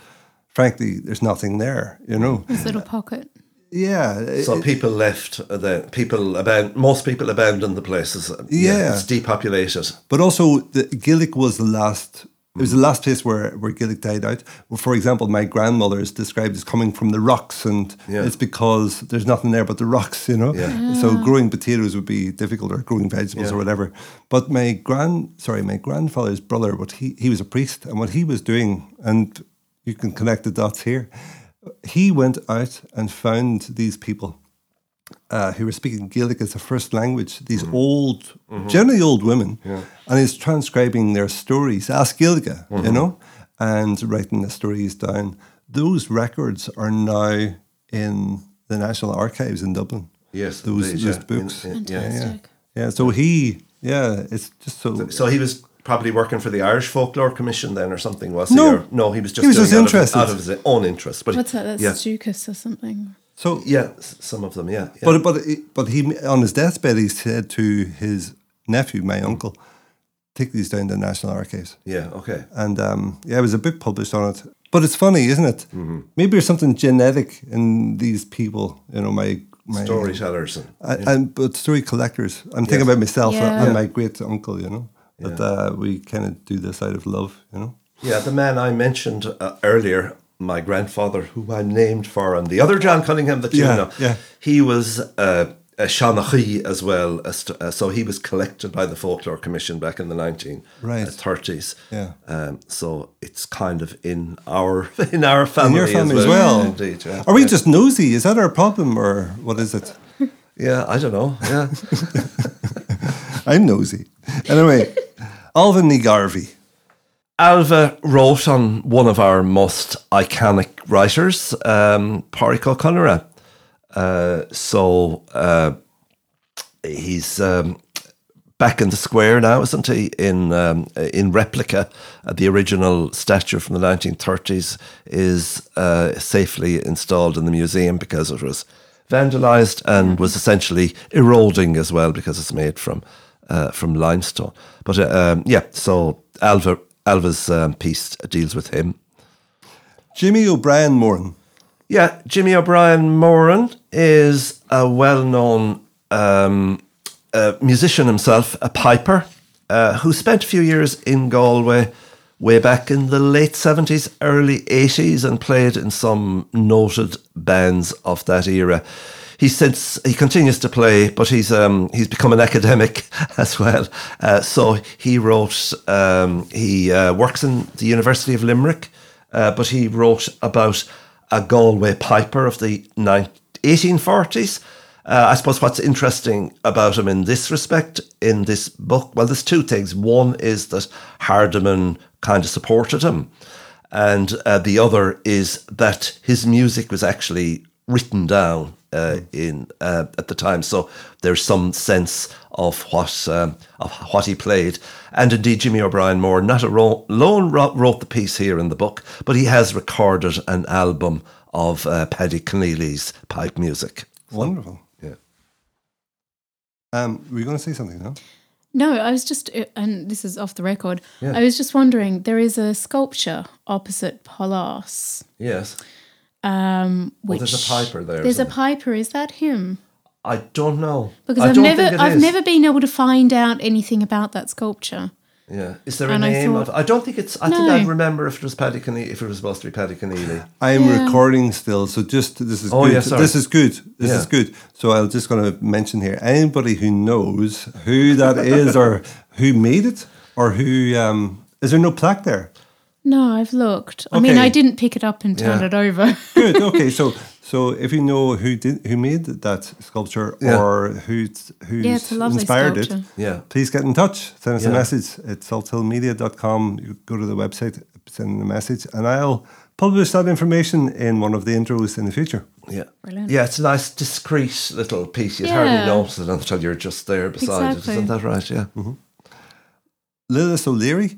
frankly, there's nothing there. You know. This little pocket. Yeah. So it- people left. Uh, the people aban- Most people abandoned the places. Uh, Yeah. it's depopulated. But also, the Gaelic was the last. It was the last place where, where Gaelic died out. Well, for example, my grandmother is described as coming from the rocks, and Yeah. it's because there's nothing there but the rocks, you know. Yeah. So growing potatoes would be difficult, or growing vegetables, Yeah. or whatever. But my grand, sorry, my grandfather's brother, what he he was a priest, and what he was doing, and you can connect the dots here. He went out and found these people uh, who were speaking Gaelic as a first language, these mm-hmm. old, mm-hmm. generally old women, and he's transcribing their stories, as Gaeilge, you mm-hmm. know, and writing the stories down. Those records are now in the National Archives in Dublin. Yes, those, indeed, those yeah. books. In- in- yeah, yeah. Fantastic. yeah. So he, yeah, it's just so. So he was probably working for the Irish Folklore Commission then, or something, was he? No. Or, no, he was just He was doing just it out of- interested. out of, his own interest. But What's that? That's yeah, Dúchas or something. so yeah, some of them, yeah. yeah. But but but he on his deathbed he said to his nephew, my uncle, take these down to the National Archives. yeah, okay. And um, yeah, there was a book published on it. But it's funny, isn't it? Mm-hmm. Maybe there's something genetic in these people. You know, my my Storytellers. And, and, and but story collectors. I'm thinking Yes. about myself Yeah. and my great uncle. You know, that uh, we kind of do this out of love. You know. yeah, the man I mentioned uh, earlier, my grandfather, who I'm named for, and the other John Cunningham that you Yeah, know, yeah. he was uh, a seanchaí as well. Uh, so he was collected by the Folklore Commission back in the 1930s. Yeah. Um, so it's kind of in our in our family, In your family as well. Indeed, yeah. Are we just nosy? Is that our problem, or what is it? Yeah, I don't know. Yeah. I'm nosy. Anyway, Ailbhe Ní Ghearbhuigh. Ailbhe wrote on one of our most iconic writers, um, Pádraic Ó Conaire. Uh, so uh, he's um, back in the square now, isn't he? In um, in replica, uh, the original statue from the 1930s is uh, safely installed in the museum because it was vandalized and was essentially eroding as well because it's made from uh, from limestone. But uh, um, yeah, so Ailbhe Ailbhe's um, piece deals with him. Jimmy O'Brien Moran. Yeah, Jimmy O'Brien Moran is a well known um, uh, musician himself, a piper, uh, who spent a few years in Galway way back in the late 70s, early 80s, and played in some noted bands of that era. He since he continues to play, but he's um, he's become an academic as well. Uh, so he wrote. Um, he uh, works in the University of Limerick, uh, but he wrote about a Galway piper of the 19, 1840s. Uh, I suppose what's interesting about him in this respect, in this book, well, there's two things. One is that Hardiman kind of supported him, and uh, the other is that his music was actually written down uh, in uh, at the time. So there's some sense of what um, of what he played, and indeed Jimmy O'Brien Moore not alone wrote, wrote the piece here in the book, but he has recorded an album of uh, Paddy Conneely's pipe music. Wonderful. Yeah. Um, were you going to say something now? No, I was just, uh, and this is off the record. Yeah. I was just wondering. There is a sculpture opposite Pálás. Yes. Um, Well, which there's a piper there, There's a piper. Is that him? I don't know Because I I've don't never, think it I've is. never been able to find out anything about that sculpture. Yeah. Is there a And I name thought- of? I don't think it's. I think No. I'd remember if it was Paddy Conneely, if it was supposed to be Paddy Conneely. I am Yeah. recording still, so just this is Oh, good. yeah, sorry. This is good. This Yeah. is good. So I'm just going to mention here anybody who knows who that is or who made it or who um, is there no plaque there? No, I've looked. I mean, I didn't pick it up and turn Yeah. it over. Good. Okay. So So if you know who did who made that sculpture Yeah. or who's who's Yeah, it's a lovely inspired sculpture. it, Yeah. please get in touch. Send us a message at salthillmedia.com. You go to the website, send a message, and I'll publish that information in one of the intros in the future. Yeah. Brilliant. Yeah, it's a nice, discreet little piece. You'd Yeah. hardly notice it until you're just there beside Exactly. it. Isn't that right? Yeah. Mm-hmm. Lillis Ó Laoire,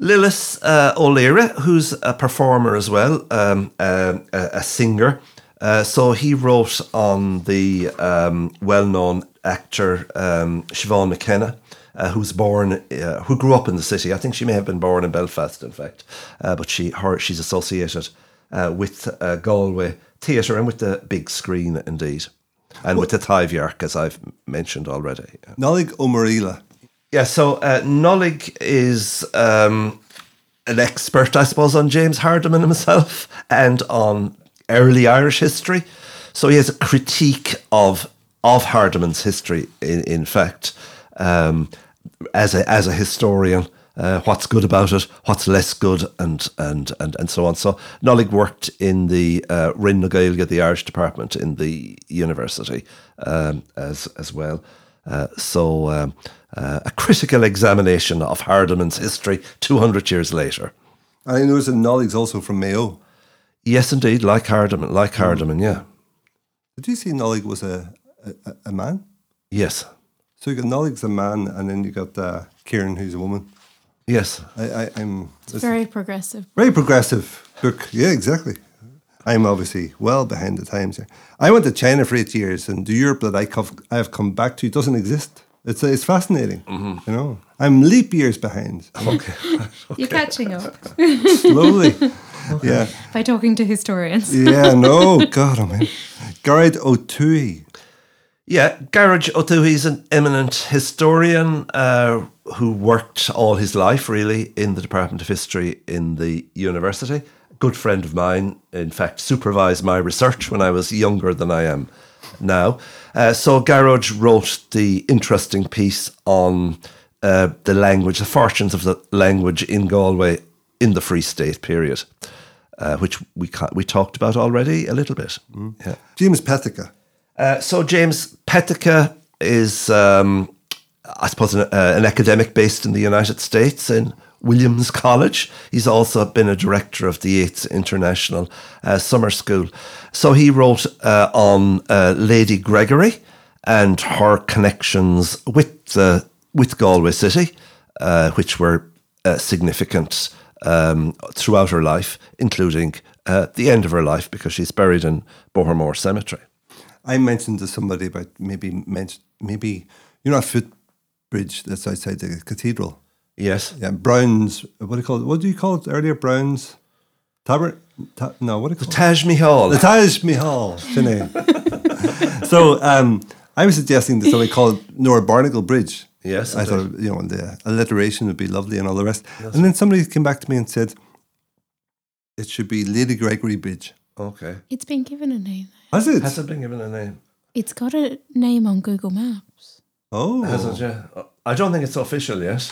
Lillis uh, Ó Laoire, who's a performer as well, um, um, a, a singer. Uh, so he wrote on the um, well-known actor um, Siobhan McKenna, uh, who's born, uh, who grew up in the city. I think she may have been born in Belfast, in fact, uh, but she, her, she's associated uh, with uh, Galway theatre and with the big screen, indeed, and with the Taibhdhearc, as I've mentioned already. Nollaig Ó Muraíle. Yeah, so uh, Nollaig is um, an expert, I suppose, on James Hardiman himself and on early Irish history. So he has a critique of of Hardiman's history. In, in fact, um, as a as a historian, uh, what's good about it, what's less good, and and and and so on. So Nollaig worked in the uh, Rin the Irish department in the university, um, as as well. Uh, so, um, uh, a critical examination of Hardiman's history 200 years later. And I noticed that Nollaig's also from Mayo. Yes, indeed, like Hardiman, like Hardiman, yeah. Did you see Nollaig was a, a, a man? Yes, So you got Nollaig's a man, and then you got uh, Ciaran, who's a woman. yes. I, I, I'm it's Very progressive. very progressive book. Yeah, exactly. I'm obviously well behind the times here. I went to China for eight years, and the Europe that I cov- I have come back to doesn't exist. It's it's fascinating. You know, I'm leap years behind. Okay. You're catching up Slowly. Yeah. by talking to historians. Yeah. No. God, oh man. Gearóid Ó Tuathaigh. Yeah, Gearóid Ó Tuathaigh's an eminent historian uh, who worked all his life, really, in the Department of History in the university. A Good friend of mine, in fact, supervised my research when I was younger than I am now. Uh, so Gearóid wrote the interesting piece on uh, the language, the fortunes of the language in Galway in the Free State period, uh, which we we talked about already a little bit. Yeah. James Pethica. Uh, so James Pethica is, um, I suppose, an, uh, an academic based in the United States in Williams College. He's also been a director of the Yeats International uh, Summer School. So he wrote uh, on uh, Lady Gregory and her connections with uh, with Galway City, uh, which were uh, significant um, throughout her life, including uh, the end of her life because she's buried in Bohermore Cemetery. I mentioned to somebody about maybe maybe you know footbridge that's outside the cathedral. Yes. Yeah, Browne's. What do you call it? What do you call it earlier? Browne's Tabard. Ta- no, what do you call it? Taj Mahal. The Taj Mahal. Sinead. so um, I was suggesting that somebody call it Nora Barnacle Bridge. Yes, I thought you know the alliteration would be lovely and all the rest. And then somebody came back to me and said it should be Lady Gregory Bridge. okay. It's been given a name. Has it? Has it been given a name? It's got a name on Google Maps. oh, Has it? Yeah. I don't think it's official yet.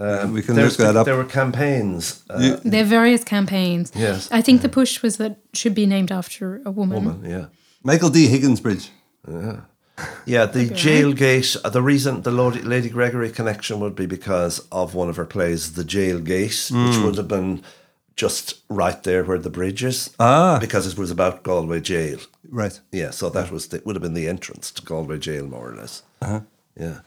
Um, We can there's look that up. There were campaigns. Uh, You- There are various campaigns. Yes. I think the push was that it should be named after a woman. woman. Yeah. Michael D. Higgins Bridge. Yeah, the jail gate. uh, The reason the Lodi- Lady Gregory connection would be because of one of her plays, The Jail Gate, which Hmm. would have been just right there where the bridge is. Ah. because it was about Galway Jail. Right. Yeah, so that was the, would have been the entrance to Galway Jail, more or less. Uh-huh. Yeah.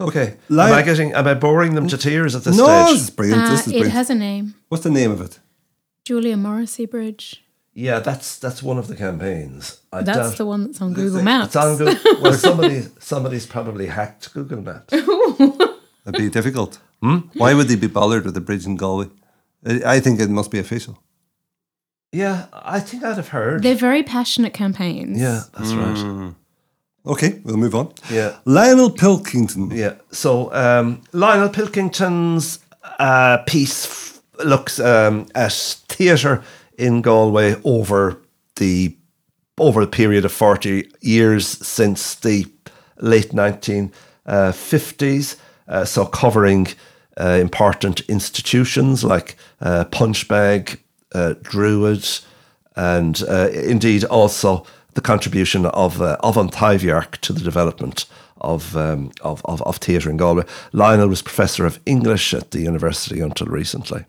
Okay. Li- am I getting? Am I boring them to tears at this no, stage? this is brilliant. Uh, this is it brilliant. has a name. What's the name of it? Julia Morrissey Bridge. Yeah, that's that's one of the campaigns. I That's doubt- the one that's on Google Maps. It's on Google. Well, somebody somebody's probably hacked Google Maps. That'd be difficult. Hmm? Why would they be bothered with the bridge in Galway? I I think it must be official. yeah, I think I'd have heard. They're very passionate campaigns. yeah, that's right. Okay, we'll move on. Yeah. Lionel Pilkington. Yeah. So um, Lionel Pilkington's uh, piece f- looks um, at theatre in Galway over the over the period of forty years since the late nineteen fifties. Uh, so covering uh, important institutions like uh, Punchbag, uh, Druid, and uh, indeed also the contribution of uh, of An to the development of, um, of, of, of theatre in Galway. Lionel was professor of English at the university until recently.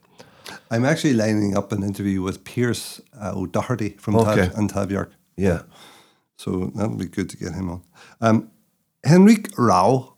I'm actually lining up an interview with Pierce uh, O'Doherty from Okay. Tab- and. Yeah. So that would be good to get him on. Um, Henrik Rau.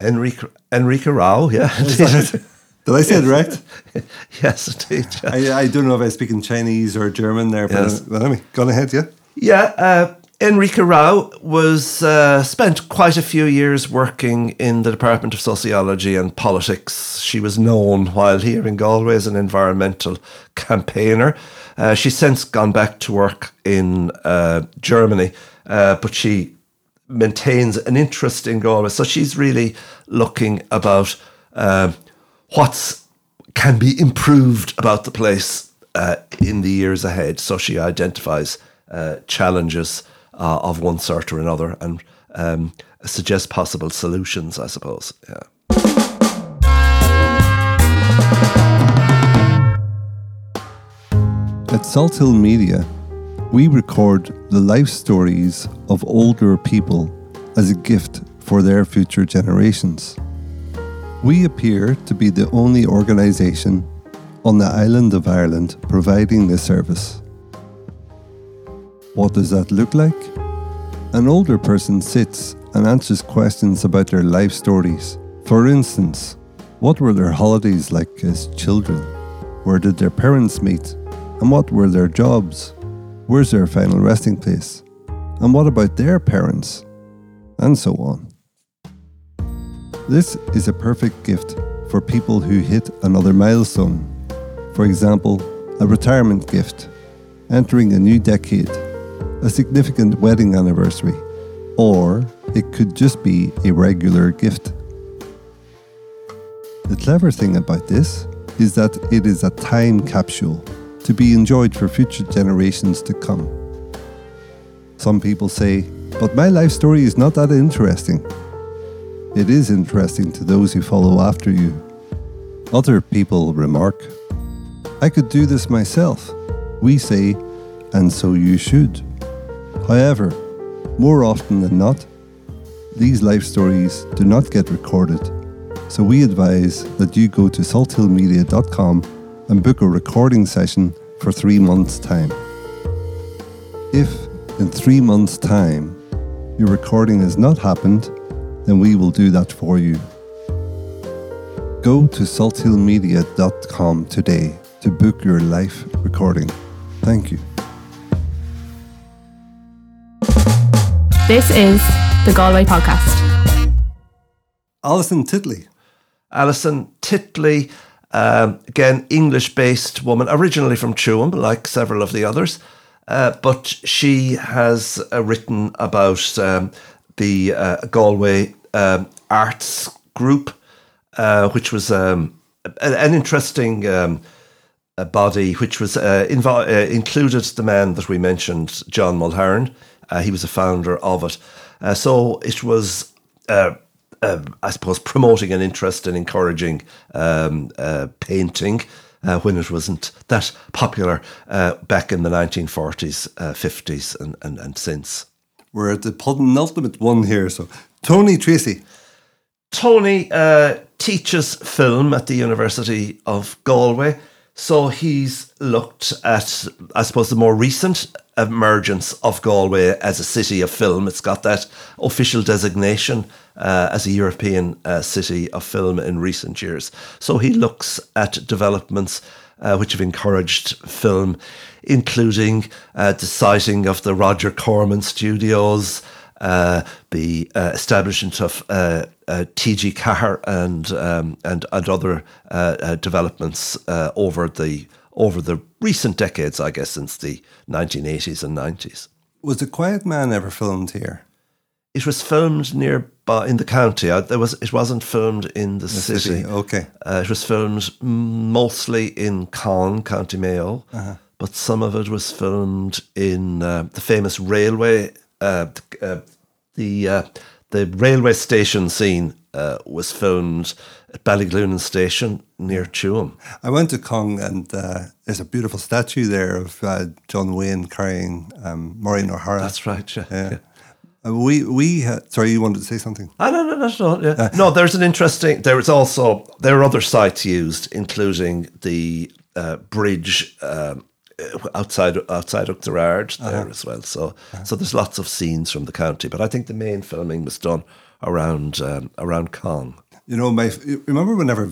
Henrike, Henrike Rau, yeah. Did I say it right? yes, indeed. yeah. I, I don't know if I speak in Chinese or German there, but, Yes. anyway, go ahead, yeah? Yeah, uh, Henrike Rau was uh, spent quite a few years working in the Department of Sociology and Politics. She was known while here in Galway as an environmental campaigner. Uh, she's since gone back to work in uh, Germany, uh, but she maintains an interest in Galway. So she's really looking about uh, what's can be improved about the place uh, in the years ahead. So she identifies uh, challenges uh, of one sort or another and um, suggests possible solutions. I suppose. Yeah. At Salt Hill Media, we record the life stories of older people as a gift for their future generations. We appear to be the only organisation on the island of Ireland providing this service. What does that look like? An older person sits and answers questions about their life stories. For instance, what were their holidays like as children? Where did their parents meet? And what were their jobs? Where's their final resting place? And what about their parents? And so on. This is a perfect gift for people who hit another milestone. For example, a retirement gift, entering a new decade, a significant wedding anniversary, or it could just be a regular gift. The clever thing about this is that it is a time capsule to be enjoyed for future generations to come. Some people say, but my life story is not that interesting. It is interesting to those who follow after you. Other people remark, I could do this myself. We say, and so you should. However, more often than not, these life stories do not get recorded, so we advise that you go to salthillmedia.com and book a recording session for three months' time. If, in three months' time, your recording has not happened, then we will do that for you. Go to salthillmedia.com today to book your live recording. Thank you. This is the Galway Podcast. Alison Titley. Alison Titley, um, again, English based woman, originally from Tuam, like several of the others. Uh, but she has uh, written about um, the uh, Galway um, Arts Group, uh, which was um, a- an interesting um, a body which was uh, invo- uh, included the man that we mentioned, John Mulhern. Uh, he was a founder of it. Uh, so it was, uh, uh, I suppose, promoting an interest and encouraging um, uh, painting uh, when it wasn't that popular uh, back in the 1940s, uh, 50s, and, and, and since. We're at the penultimate one here. So, Tony Tracy. Tony uh, teaches film at the University of Galway. So he's looked at, I suppose, the more recent emergence of Galway as a city of film. It's got that official designation uh, as a European uh, city of film in recent years. So he looks at developments uh, which have encouraged film, including uh, the siting of the Roger Corman studios, the uh, establishment of uh, uh, TG Ceathair and um, and and other uh, uh, developments uh, over the over the recent decades, I guess, since the 1980s and 90s. Was The Quiet Man ever filmed here? It was filmed nearby in the county. Uh, There was it wasn't filmed in the, The city. Okay. Uh, it was filmed mostly in Cong, County Mayo, but some of it was filmed in uh, the famous railway, uh, uh, the uh, the railway station scene uh, was filmed at Ballyglunin Station near Tuam. I went to Cong and uh, there's a beautiful statue there of uh, John Wayne carrying um, Maureen O'Hara. That's right, yeah. Yeah. Uh, we we had, sorry, you wanted to say something? Ah, no, no, no, no. Yeah. no, there's an interesting. There is also there are other sites used, including the uh, bridge um, outside outside Uachtarard there as well. So so there's lots of scenes from the county, but I think the main filming was done around um, around Cong. You know, my remember whenever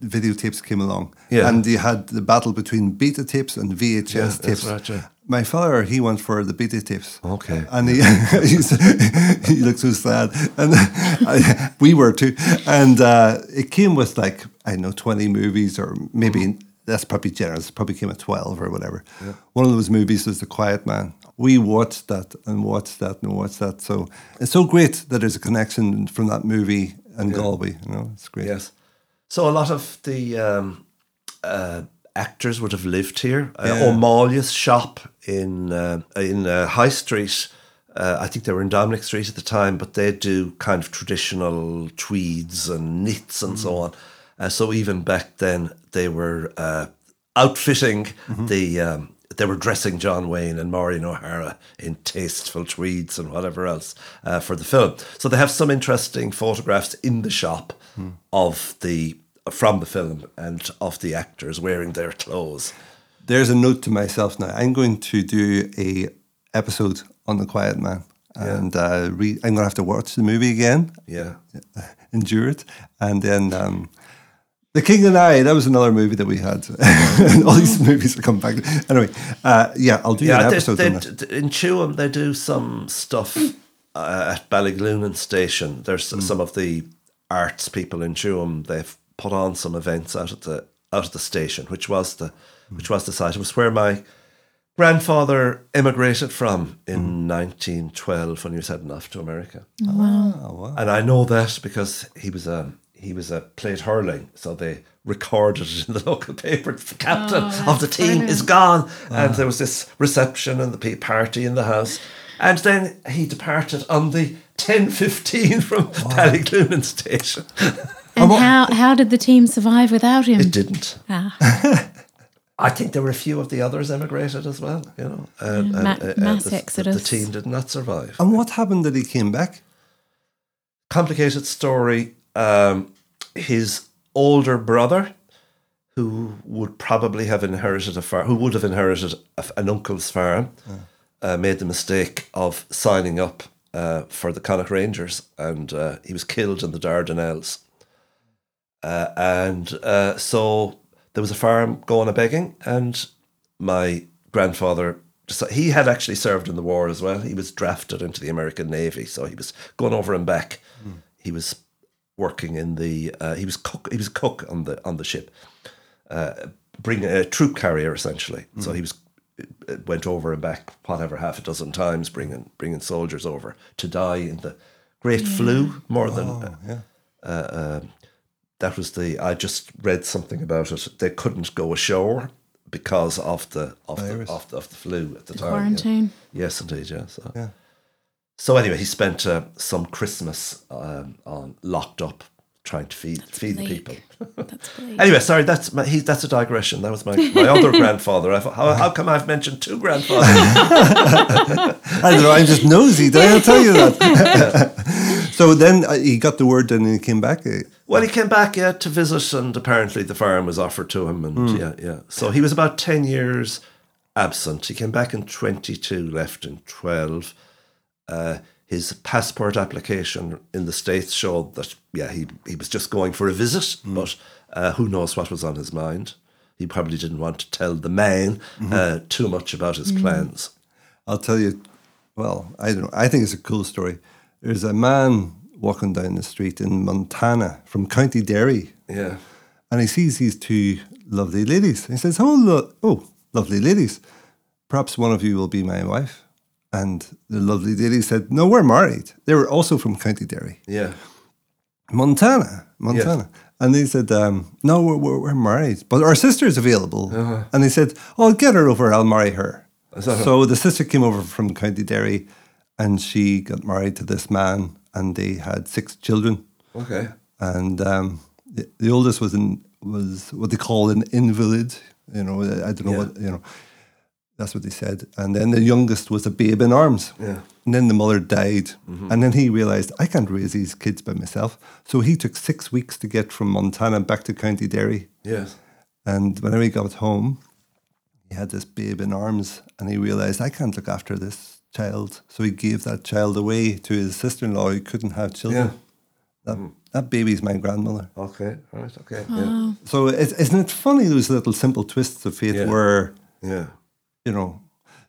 videotapes came along, Yeah. and you had the battle between beta tapes and VHS Yeah, that's tapes. right, yeah. My father, he went for the beta tapes. Okay. and he he looked so sad, and I, we were too. And uh, it came with like I don't know twenty movies, or maybe that's probably generous. Probably came at twelve or whatever. One of those movies was The Quiet Man. We watched that and watched that and watched that. So it's so great that there's a connection from that movie and Galway. You know, it's great. Yes. So a lot of the um, uh, actors would have lived here. Uh, Yeah. O'Malley's shop in uh, in uh, High Street. Uh, I think they were in Dominic Street at the time, but they do kind of traditional tweeds and knits and so on. Uh, so even back then, they were uh, outfitting the. Um, they were dressing John Wayne and Maureen O'Hara in tasteful tweeds and whatever else uh, for the film. So they have some interesting photographs in the shop of the from the film and of the actors wearing their clothes. There's a note to myself now. I'm going to do a episode on The Quiet Man, and uh, re- I'm going to have to watch the movie again, Yeah. endure it, and then um, The King and I. That was another movie that we had. All these movies are coming back. Anyway, uh, yeah, I'll do Yeah, an they, episode they, on that. in Tuam they do some stuff uh, at Ballyglunin Station. There's Hmm. some of the arts people in Tuam. They've put on some events out at the out at the station, which was the Hmm. which was the site. It was where my grandfather immigrated from in Hmm. 1912 when he was heading off to America. Oh, wow. And I know that because he was a he was a played hurling, so they recorded it in the local paper. The captain Oh, of the that's team is brilliant. gone, and there was this reception and the party in the house. And then he departed on the ten fifteen from Ballyglunin station. And how, how did the team survive without him? It didn't. Ah, I think there were a few of the others emigrated as well. You know, and, Yeah, and, ma- uh, uh, mass the- the- exodus. The team did not survive. And what happened that he came back? complicated story. Um, his older brother, who would probably have inherited a farm, who would have inherited a, an uncle's farm, uh, made the mistake of signing up uh, for the Connacht Rangers, and uh, he was killed in the Dardanelles. Uh, and uh, so there was a farm going a begging, and my grandfather he had actually served in the war as well. He was drafted into the American Navy, so he was going over and back. He was working in the uh, he was cook he was cook on the on the ship, uh, bringing a troop carrier essentially. So he was uh, went over and back whatever half a dozen times, bringing bringing soldiers over to die in the Great Flu more than Oh, yeah. uh, um, that was the I just read something about it. They couldn't go ashore because of the of the of the, of the flu at the time. yeah. quarantine. Yes, indeed. Yeah. So, Yeah. So anyway, he spent uh, some Christmas um, on locked up trying to feed feed the people. That's bleak. Anyway, sorry, that's my, he, that's a digression. That was my, my other grandfather. I, thought, how, how come I've mentioned two grandfathers? I don't know. I'm just nosy. Did I tell you that? so then uh, he got the word and he came back. uh, Well, he came back yeah, to visit, and apparently the farm was offered to him, and Hmm. yeah, yeah. So he was about ten years absent. He came back in twenty-two, left in twelve. Uh, his passport application in the states showed that yeah, he he was just going for a visit, Hmm. but uh, who knows what was on his mind. He probably didn't want to tell the man Mm-hmm. uh, too much about his plans. I'll tell you. Well, I don't know. I think it's a cool story. There's a man walking down the street in Montana from County Derry, Yeah, and he sees these two lovely ladies. He says, "Oh, lo- oh, lovely ladies. Perhaps one of you will be my wife." And the lovely lady said, "No, we're married." They were also from County Derry. yeah, Montana, Montana. And they said, um, no, we're, we're, we're married, but our sister's available. And he said, oh, get her over, I'll marry her. So the sister came over from County Derry and she got married to this man and they had six children. okay. and um, the, the oldest was in was what they call an invalid. You know, I don't know Yeah. what you know. That's what they said. And then the youngest was a babe in arms. Yeah. And then the mother died. Mm-hmm. And then he realized, I can't raise these kids by myself. So he took six weeks to get from Montana back to County Derry. Yes. And whenever he got home, he had this babe in arms and he realized, I can't look after this child. So he gave that child away to his sister in law who couldn't have children. Yeah. That, mm-hmm. that baby's my grandmother. Okay. Right. Okay. So it's, isn't it funny, those little simple twists of fate Yeah. where, Yeah. Yeah. you know,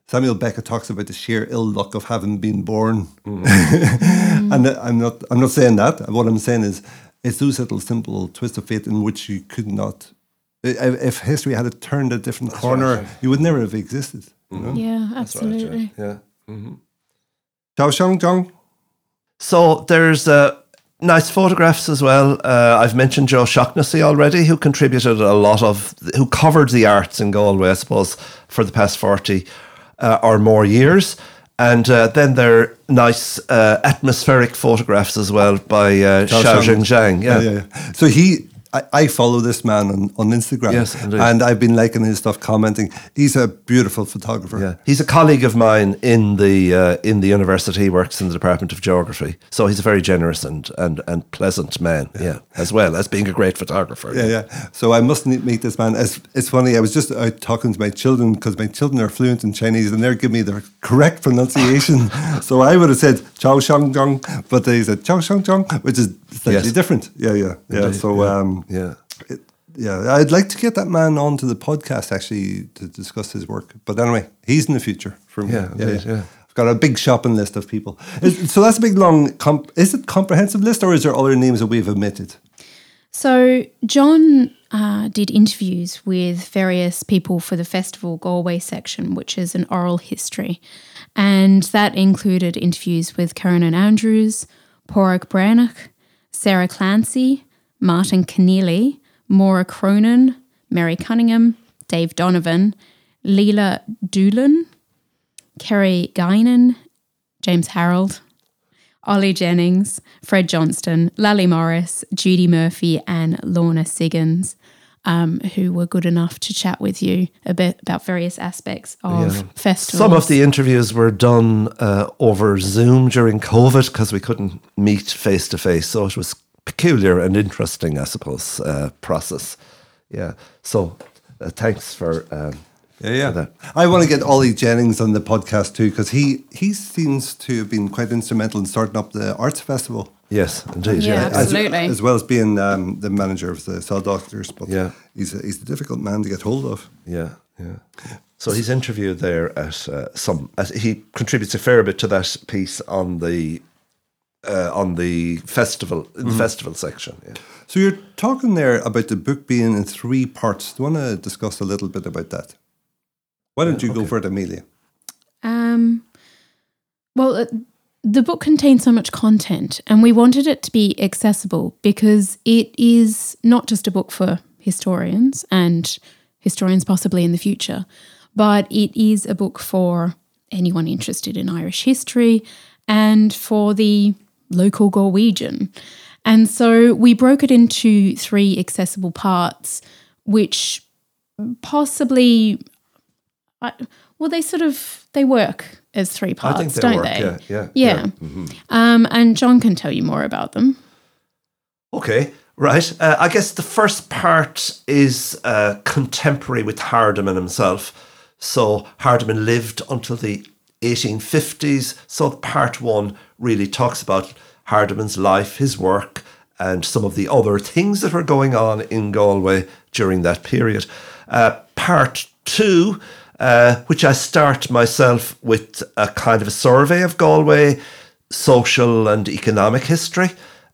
Samuel Beckett talks about the sheer ill luck of having been born. Mm-hmm. and I'm not I'm not saying that. What I'm saying is it's those little simple twists of fate in which you could not if if history had turned a different corner, right, you would never have existed. You know? Yeah, That's right, yeah. absolutely. Yeah. Chaosheng Zhang. So there's uh, nice photographs as well. Uh, I've mentioned Joe Shaughnessy already, who contributed a lot of, who covered the arts in Galway, I suppose, for the past 40 uh, or more years. And uh, then there are nice uh, atmospheric photographs as well by uh, Zhao Xiao Xiang- Zhengzhang. Yeah. yeah, yeah. So he, I, I follow this man on, on Instagram. Yes, indeed. and I've been liking his stuff, commenting. He's a beautiful photographer. Yeah, he's a colleague of mine in the uh, in the university. He works in the Department of Geography, so he's a very generous and and, and pleasant man. Yeah. as well as being a great photographer. Yeah, yeah. So I must meet this man. It's, it's funny. I was just out talking to my children because my children are fluent in Chinese and they're giving me the correct pronunciation. so I would have said Chao Shang Zhang, but they said Chao Shang Zhang, which is slightly Yes. different. Yeah, yeah, yeah. Indeed, so yeah. um, Yeah. it, yeah, I'd like to get that man onto the podcast actually to discuss his work. But anyway, he's in the future for me. Yeah, indeed, yeah. I've got a big shopping list of people. Is- so that's a big long. Comp- is it comprehensive list or is there other names that we've omitted? So, John uh, did interviews with various people for the Festival Galway section, which is an oral history. And that included interviews with Kernan Andrews, Páraic Breathnach, Sarah Clancy, Martin Conneely, Maura Cronin, Mary Cunningham, Dave Donovan, Lelia Doolan, Kerry Guinan, James Harrold, Ollie Jennings, Fred Johnston, Lali Morris, Judy Murphy, and Lorna Siggins, um, who were good enough to chat with you a bit about various aspects of Yeah. festivals. Some of the interviews were done uh, over Zoom during COVID because we couldn't meet face to face. So it was peculiar and interesting, I suppose, uh, process. Yeah. So uh, thanks for. Um, Yeah, yeah. for. I want to get Ollie Jennings on the podcast too because he he seems to have been quite instrumental in starting up the arts festival. Yes, indeed. Yeah, Yeah. As- Absolutely. As, well as being um, the manager of the Saw Doctors. But Yeah. he's a, he's a difficult man to get hold of. Yeah, yeah. So he's interviewed there at uh, some. At, he contributes a fair bit to that piece on the uh, on the festival in the festival section. Yeah. So you're talking there about the book being in three parts. Do you want to discuss a little bit about that? Why don't you go for it, Amelia? Um, well, uh, the book contains so much content, and we wanted it to be accessible because it is not just a book for historians and historians possibly in the future, but it is a book for anyone interested in Irish history and for the local Galwegian. And so we broke it into three accessible parts, which possibly I, well, they sort of they work as three parts, they don't work, they? yeah, yeah, yeah. yeah. Um, and John can tell you more about them. Okay, right. Uh, I guess the first part is uh, contemporary with Hardiman himself. So Hardiman lived until the 1850s. So part one really talks about Hardiman's life, his work, and some of the other things that were going on in Galway during that period. Uh, part two, uh, which I start myself with a kind of a survey of Galway social and economic history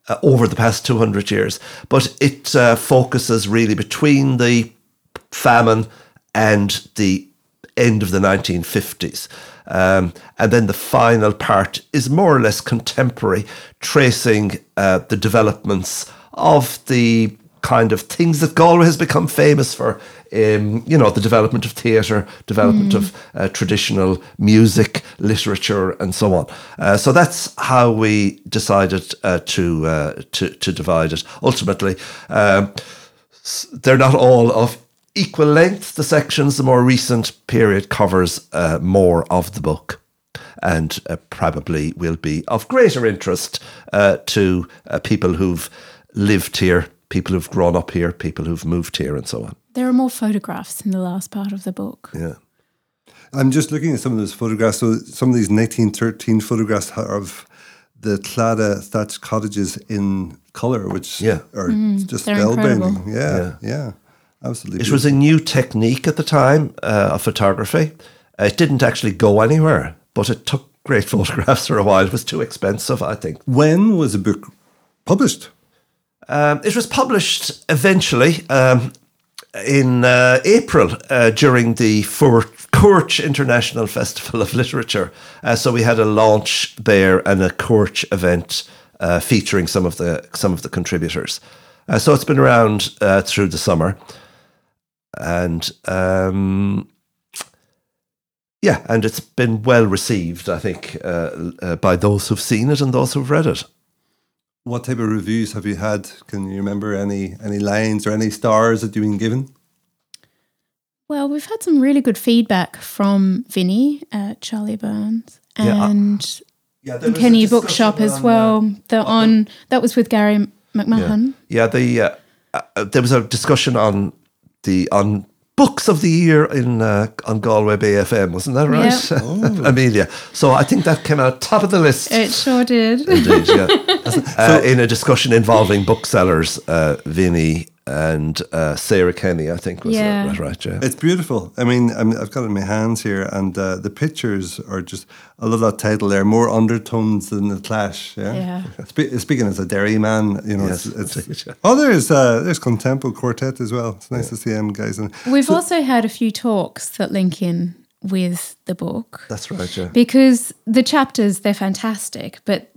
uh, over the past 200 years. But it uh, focuses really between the famine and the end of the 1950s. Um, and then the final part is more or less contemporary, tracing uh, the developments of the kind of things that Galway has become famous for. Um, you know, the development of theatre, development of uh, traditional music, literature, and so on. Uh, so that's how we decided uh, to, uh, to to divide it. Ultimately, um, they're not all of equal length. The sections, the more recent period covers uh, more of the book and uh, probably will be of greater interest uh, to uh, people who've lived here, people who've grown up here, people who've moved here, and so on. There are more photographs in the last part of the book. Yeah. I'm just looking at some of those photographs. So some of these 1913 photographs of the Claddagh thatched cottages in colour, which Yeah. are just they're spellbinding. incredible. Yeah, yeah, absolutely. It was a new technique at the time uh, of photography. It didn't actually go anywhere, but it took great photographs for a while. It was too expensive, I think. when was the book published? Um, it was published eventually um, in uh, April uh, during the Cúirt International Festival of Literature. Uh, so we had a launch there and a Cúirt event uh, featuring some of the some of the contributors. Uh, so it's been around uh, through the summer, and um, yeah, and it's been well received, I think, uh, uh, by those who've seen it and those who've read it. What type of reviews have you had? Can you remember any any lines or any stars that you've been given? Well, we've had some really good feedback from Vinny at Charlie Byrne's Yeah, I- and Yeah, there Penny Bookshop as well. the on that was with Gary McMahon. Yeah, the uh, uh, there was a discussion on the on books of the year in uh, on Galway Bay FM, wasn't that right, Amelia? So I think that came out top of the list. It sure did. Indeed, yeah. uh, in a discussion involving booksellers, uh, Vinny and uh, Sarah Kenny, I think was Yeah. that right? Yeah. It's beautiful. I mean, I mean I've got it in my hands here, and uh, the pictures are just. I love that title there. More undertones than the clash. Yeah. Yeah. Spe- speaking as a Derry man, you know, Yes, it's, it's indeed, oh, there's uh, there's Contempo Quartet as well. It's nice to see them guys. And We've also had a few talks that link in with the book. That's right. Yeah. because the chapters they're fantastic but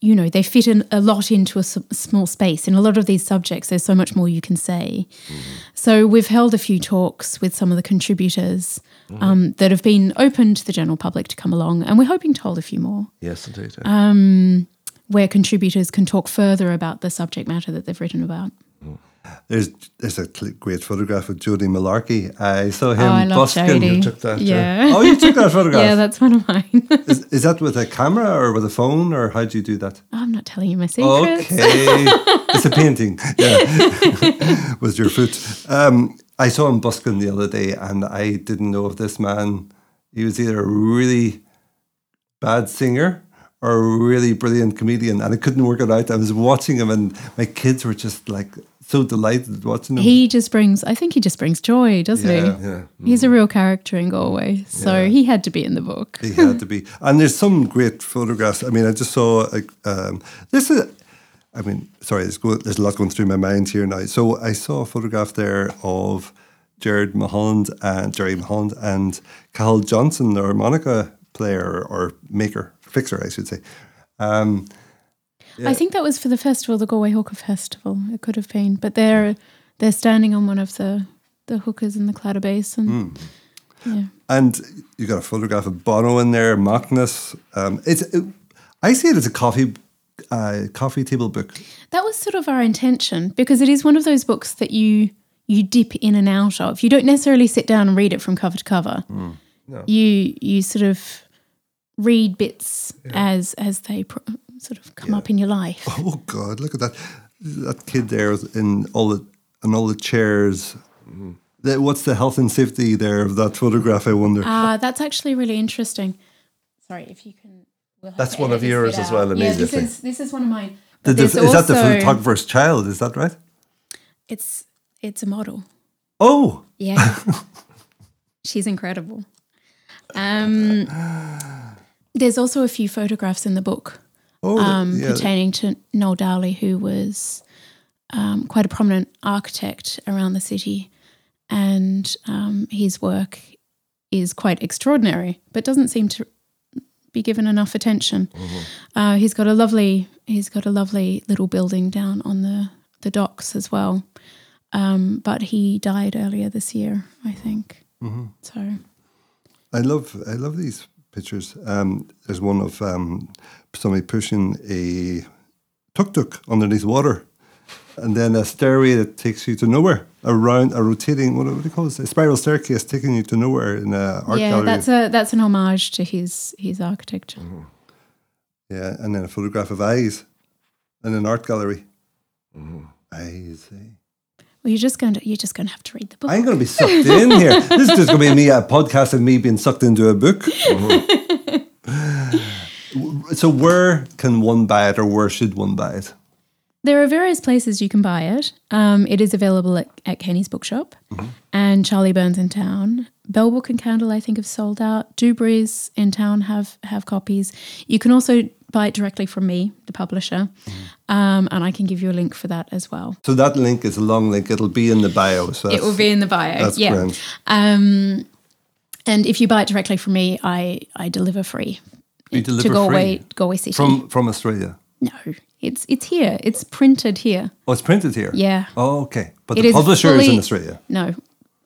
you know they fit in a lot into a s- small space in a lot of these subjects there's so much more you can say mm-hmm. so we've held a few talks with some of the contributors mm-hmm. um, that have been open to the general public to come along and we're hoping to hold a few more Yes, indeed. yeah. Um, where contributors can talk further about the subject matter that they've written about there's there's a great photograph of Jody Malarkey. I saw him oh i busking. jody took that, yeah Oh, you took that photograph. yeah that's one of mine is, is that with a camera or with a phone or how do you do that? i'm not telling you my secrets Okay, it's a painting. Yeah, with your foot. Um, I saw him busking the other day, and I didn't know if this man. He was either a really bad singer or a really brilliant comedian, and I couldn't work it out. I was watching him, and my kids were just like so delighted watching him. he just brings i think he just brings joy doesn't Yeah, he yeah. He's a real character in Galway, so he had to be in the book. He had to be. And there's some great photographs. I mean, I just saw like, um, this is. I mean, sorry, there's, go, there's a lot going through my mind here now. So I saw a photograph there of Jared Mulholland and Jerry Mulholland and Cal Johnson, their harmonica player or maker, fixer, I should say. Um, I think that was for the festival, the Galway Hooker Festival. It could have been, but they're they're standing on one of the the hookers in the Claddagh Basin. Yeah, and you got a photograph of Bono in there, Machness. Um, it's. It, I see it as a coffee, uh, coffee table book. that was sort of our intention because it is one of those books that you you dip in and out of. You don't necessarily sit down and read it from cover to cover. You you sort of read bits as as they sort of come up in your life. Oh God! Look at that. That kid there in all the and all the chairs. The- what's the health and safety there of that photograph? I wonder. Uh, that's actually really interesting. Sorry, if you can. We'll That's one of yours as well, out. Yeah, this is this is one of mine. The- But the- there's is that the also- photographer's child? Is that right? It's it's a model. Oh, Yeah, she's incredible. Um, there's also a few photographs in the book oh, um, yeah. pertaining to Noel Dowley, who was um, quite a prominent architect around the city, and um, his work is quite extraordinary, but doesn't seem to be given enough attention. Uh, he's got a lovely he's got a lovely little building down on the the docks as well. Um, but he died earlier this year, I think. So I love I love these pictures. Um, there's one of um, somebody pushing a tuk tuk underneath water, and then a stairway that takes you to nowhere. Around a rotating what, what do you call it? A spiral staircase taking you to nowhere in a art yeah, gallery. that's a that's an homage to his his architecture. yeah, and then a photograph of eyes in an art gallery. Eyes. eh? Well, you're just going to you're just going to have to read the book. I'm going to be sucked in here. This is just going to be me a podcast and me being sucked into a book. so where can one buy it, or where should one buy it? There are various places you can buy it. Um, it is available at, at Kenny's Bookshop and Charlie Byrne's in town. Bell Book and Candle, I think, have sold out. Dubray's in town have have copies. You can also buy it directly from me, the publisher, um, and I can give you a link for that as well. So that link is a long link. It'll be in the bio. So It will be in the bio. that's yeah. grand. Um, and if you buy it directly from me, I I deliver free You deliver to Galway, free Galway City. from from Australia. no, it's it's here. It's printed here. Oh, it's printed here. Yeah. Oh, okay. But It the is publisher is in Australia. No,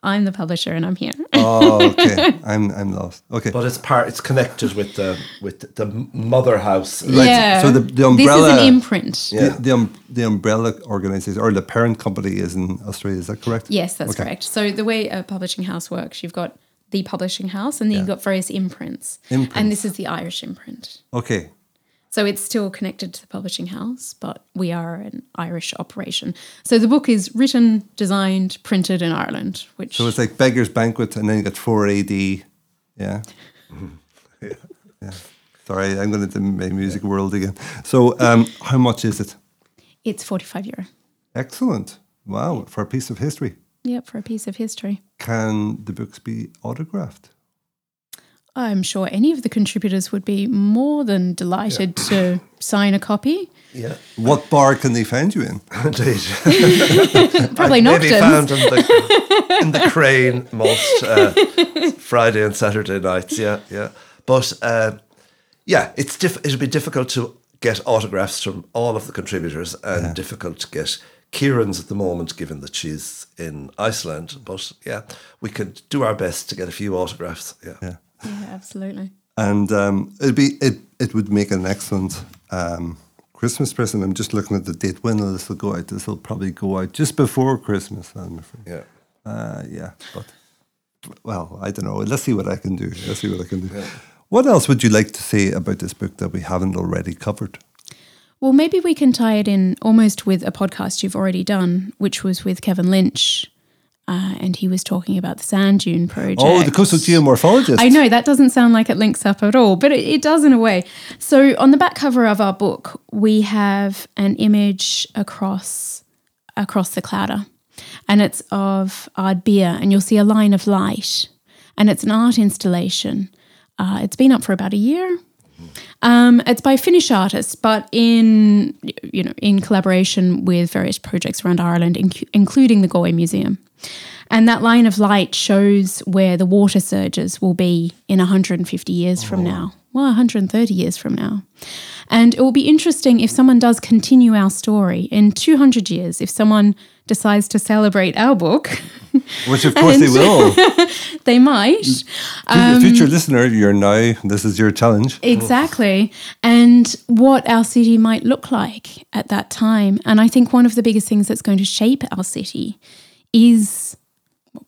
I'm the publisher and I'm here. Oh, okay. I'm I'm lost. Okay. But it's part. It's connected with the with the mother house. Right, Yeah. so the- the This is an imprint. Yeah. The, the, um, the umbrella organization or the parent company is in Australia. Is that correct? Yes, that's Okay. correct. So the way a publishing house works, you've got the publishing house and then you've got various imprints. Imprints. And this is the Irish imprint. Okay. So it's still connected to the publishing house, but we are an Irish operation. So the book is written, designed, printed in Ireland, which So it's like Beggar's Banquet, and then you got four AD. Yeah. yeah. yeah. Sorry, I'm going into my music world again. So, um, how much is it? it's 45 euro. Excellent. Wow, for a piece of history. Yep, for a piece of history. Can the books be autographed? I'm sure any of the contributors would be more than delighted to sign a copy. Yeah, What bar can they find you in? indeed. Probably not. Maybe Nocturnes. found in the in the crane most uh, Friday and Saturday nights. Yeah, yeah. But uh, yeah, it's diff- it'll be difficult to get autographs from all of the contributors, and difficult to get Ciaran's at the moment, given that she's in Iceland. But yeah, we could do our best to get a few autographs. Yeah. Yeah. Yeah, absolutely. And um, it'd be it. It would make an excellent um, Christmas present. I'm just looking at the date when this will go out. This will probably go out just before Christmas. I'm afraid. Yeah. Uh, yeah, but well, I don't know. Let's see what I can do. Let's see what I can do. What else would you like to say about this book that we haven't already covered? Well, maybe we can tie it in almost with a podcast you've already done, which was with Kevin Lynch. Uh, and he was talking about the sand dune project. Oh, the coastal geomorphologist. I know that doesn't sound like it links up at all, but it, it does in a way. So on the back cover of our book, we have an image across across the Claddagh, and it's of Ardbea, and you'll see a line of light, and it's an art installation. Uh, it's been up for about a year. Um, it's by Finnish artists, but in you know in collaboration with various projects around Ireland, inc- including the Galway Museum. And that line of light shows where the water surges will be in 150 years from oh, now. Well, 130 years from now. And it will be interesting if someone does continue our story in 200 years, if someone decides to celebrate our book, Which of course they will. they might. Future- Future listener, you're now. This is your challenge. Exactly. And what our city might look like at that time. And I think one of the biggest things that's going to shape our city is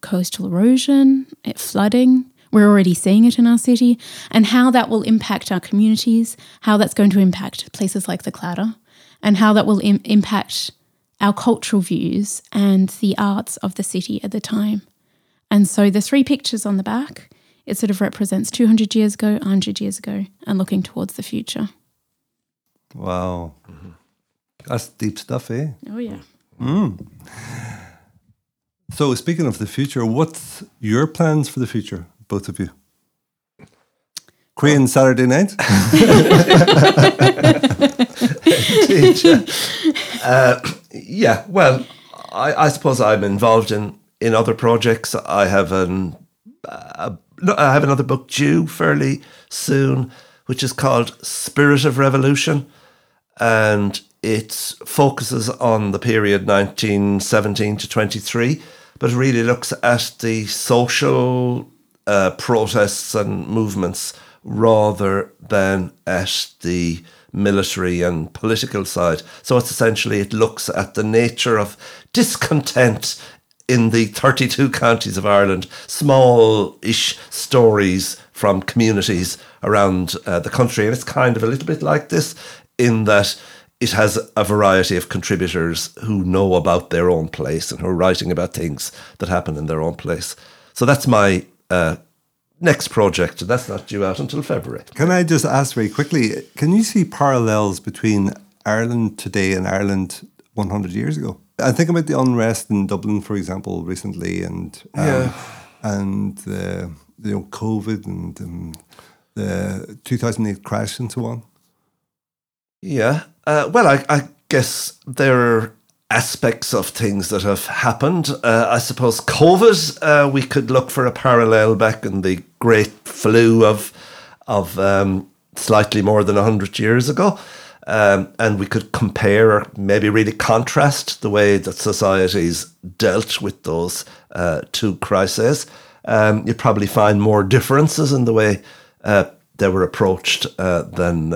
coastal erosion, eh, flooding. We're already seeing it in our city, and how that will impact our communities, how that's going to impact places like the Claddagh, and how that will Im- impact our cultural views and the arts of the city at the time. And so the three pictures on the back, it sort of represents 200 years ago, 100 years ago, and looking towards the future. Wow, that's deep stuff, eh? Oh, yeah. So, speaking of the future, what's your plans for the future, both of you? Crane Saturday night. Uh, yeah, well, I, I suppose I'm involved in, in other projects. I have an uh, I have another book due fairly soon, which is called Spirit of Revolution, and it focuses on the period 1917 to 23, but really looks at the social uh, protests and movements rather than at the military and political side. So it's essentially it looks at the nature of discontent in the 32 counties of Ireland, small ish stories from communities around uh, the country. And it's kind of a little bit like this in that it has a variety of contributors who know about their own place and who are writing about things that happen in their own place. So that's my uh, next project, and that's not due out until February. Can I just ask very quickly? Can you see parallels between Ireland today and Ireland 100 years ago? I think about the unrest in Dublin, for example, recently, and um, Yeah. and the you know COVID and um, the 2008 crash and so on. Yeah. Uh, well, I, I guess there are aspects of things that have happened. Uh, I suppose COVID, uh, we could look for a parallel back in the great flu of of um, slightly more than hundred years ago. Um, and we could compare or maybe really contrast the way that societies dealt with those uh, two crises. Um, you'd probably find more differences in the way uh, they were approached uh, than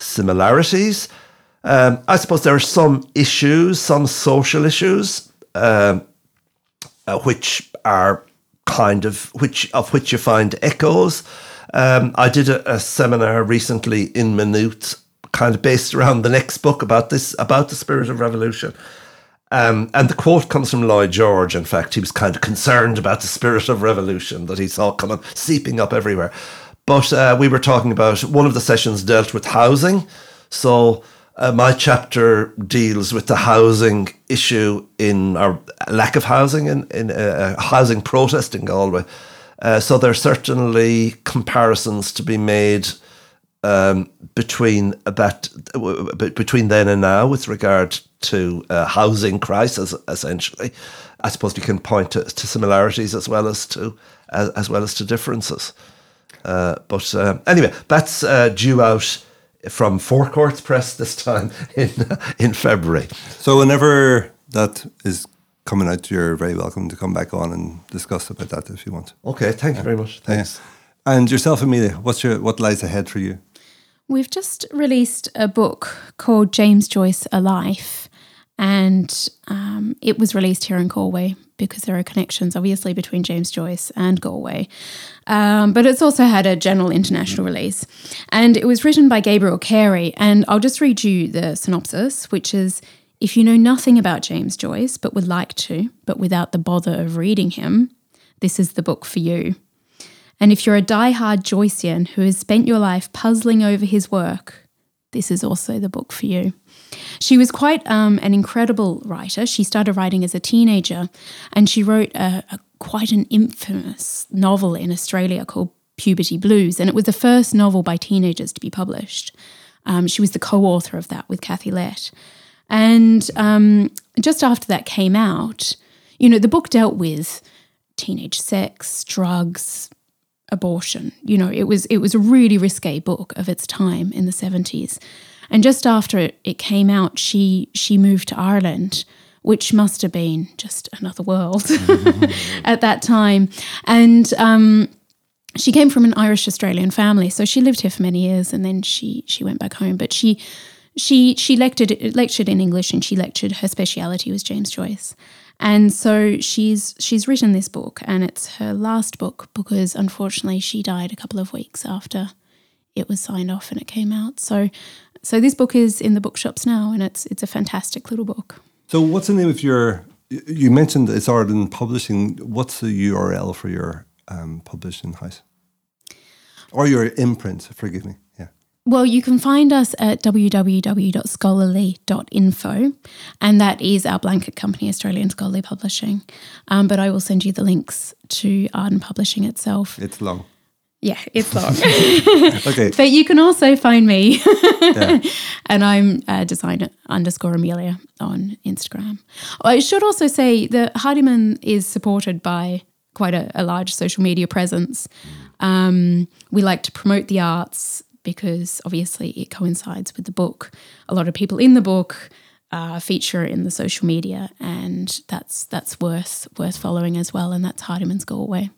similarities. Um, I suppose there are some issues, some social issues, um, uh, which are kind of which of which you find echoes. Um, I did a, a seminar recently in Minute, kind of based around the next book about this about the spirit of revolution. Um, and the quote comes from Lloyd George. In fact, he was kind of concerned about the spirit of revolution that he saw coming seeping up everywhere. But uh, we were talking about one of the sessions dealt with housing. So uh, my chapter deals with the housing issue in our lack of housing in, in uh, housing protest in Galway. Uh, so there are certainly comparisons to be made um, between that uh, between then and now with regard to uh, housing crisis. Essentially, I suppose we can point to, to similarities as well as to as, as well as to differences. Uh, but uh, anyway, that's uh, due out from Four Courts Press this time in in February. So whenever that is coming out, you're very welcome to come back on and discuss about that if you want. Okay, thank you very much. Thanks. And yourself, Amelia, what's your what lies ahead for you? We've just released a book called James Joyce A Life, and um, it was released here in Galway because there are connections, obviously, between James Joyce and Galway. Um, but it's also had a general international release. And it was written by Gabrielle Carey. And I'll just read you the synopsis, which is if you know nothing about James Joyce, but would like to, but without the bother of reading him, this is the book for you. And if you're a die-hard Joycean who has spent your life puzzling over his work, this is also the book for you. She was quite um, an incredible writer. She started writing as a teenager, and she wrote a, a quite an infamous novel in Australia called Puberty Blues, and it was the first novel by teenagers to be published. Um, she was the co-author of that with Kathy Lette, and um, just after that came out, you know, the book dealt with teenage sex, drugs, abortion. You know, it was it was a really risque book of its time in the seventies. And just after it, it came out, she she moved to Ireland, which must have been just another world at that time. And um, she came from an Irish Australian family, so she lived here for many years, and then she she went back home. But she she she lectured lectured in English, and she lectured. Her speciality was James Joyce. And so she's she's written this book, and it's her last book because unfortunately she died a couple of weeks after it was signed off and it came out. So so this book is in the bookshops now, and it's it's a fantastic little book. So what's the name of your? You mentioned it's Arden Publishing. What's the URL for your um, publishing house or your imprint? Forgive me. Yeah. Well, you can find us at www.scholarly.info, and that is our blanket company, Australian Scholarly Publishing. Um, but I will send you the links to Arden Publishing itself. It's long. Yeah, it's long. Okay. but you can also find me, and I'm uh, designer underscore Amelia on Instagram. I should also say that Hardiman is supported by quite a, a large social media presence. Um, we like to promote the arts. because obviously it coincides with the book. A lot of people in the book uh, feature in the social media, and that's that's worth worth following as well. And that's Hardiman's Galway.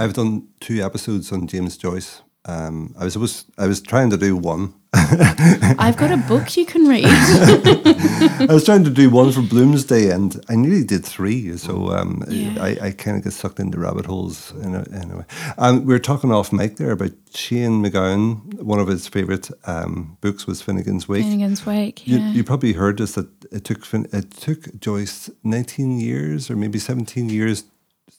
I've done two episodes on James Joyce. Um, I was supposed, I was trying to do one. I've got a book you can read. I was trying to do one for Bloomsday, and I nearly did three. So um, Yeah. I, I kind of get sucked into rabbit holes in a, in a way. Um, we were talking off mic there about Shane MacGowan. One of his favourite um, books was Finnegan's Wake. Finnegan's Wake. You, Yeah. you probably heard this that it took it took Joyce nineteen years or maybe seventeen years.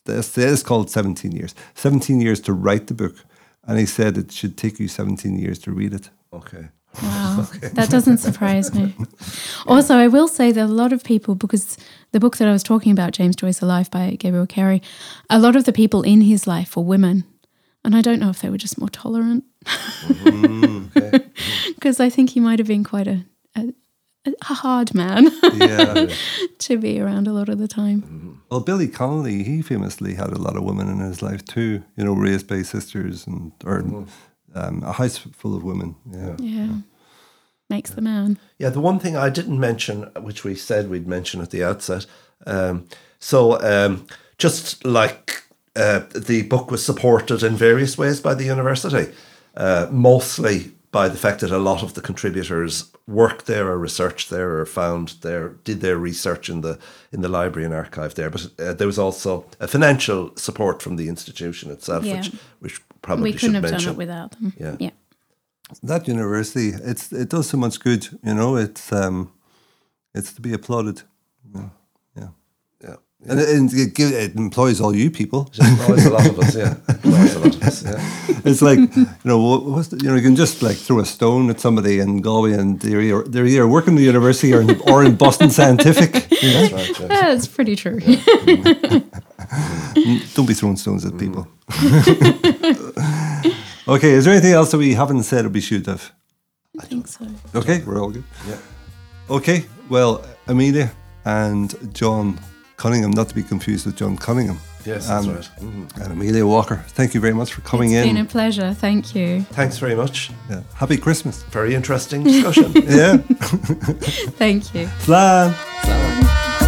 This is called seventeen years. Seventeen years to write the book, and he said it should take you seventeen years to read it. Okay. Wow, that doesn't surprise me. Also, I will say that a lot of people, because the book that I was talking about, James Joyce Alive by Gabrielle Carey, a lot of the people in his life were women. And I don't know if they were just more tolerant. Mm, because I think he might have been quite a, a, a hard man Yeah. to be around a lot of the time. well, Billy Connolly, he famously had a lot of women in his life too. You know, raised by sisters and or um, a house full of women. Yeah. Yeah. Makes the man. Yeah, the one thing I didn't mention, which we said we'd mention at the outset. Um, so, um, just like uh, the book was supported in various ways by the university, uh, mostly by the fact that a lot of the contributors worked there or researched there or found their did their research in the in the library and archive there. But uh, there was also a financial support from the institution itself, Yeah. which which probably we couldn't have mention. done it without them. Yeah. Yeah. that university it's it does so much good you know it's um it's to be applauded yeah yeah yeah. and, it, and it, give- it employs all you people Employs a lot of us, yeah. Employs a lot of us, yeah. it's like you know what's the, you know you can just like throw a stone at somebody in Galway and they're either, they're either working in the university or in, or in Boston Scientific you know? That's right, yeah. That's pretty true. Mm, don't be throwing stones at people okay is there anything else that we haven't said or we should have I think so. okay we're all good Yeah. Okay, well, Amelia and John Cunningham, not to be confused with John Cunningham. Yes, that's Um, right. Mhm. And Amelia Walker, thank you very much for coming It's in. It's been a pleasure. Thank you. Thanks very much. Yeah. Happy Christmas. Very interesting discussion. Yeah. Thank you. Flan.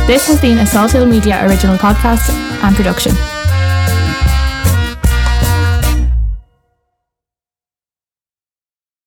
This has been a Salt Hill Media original podcast and production.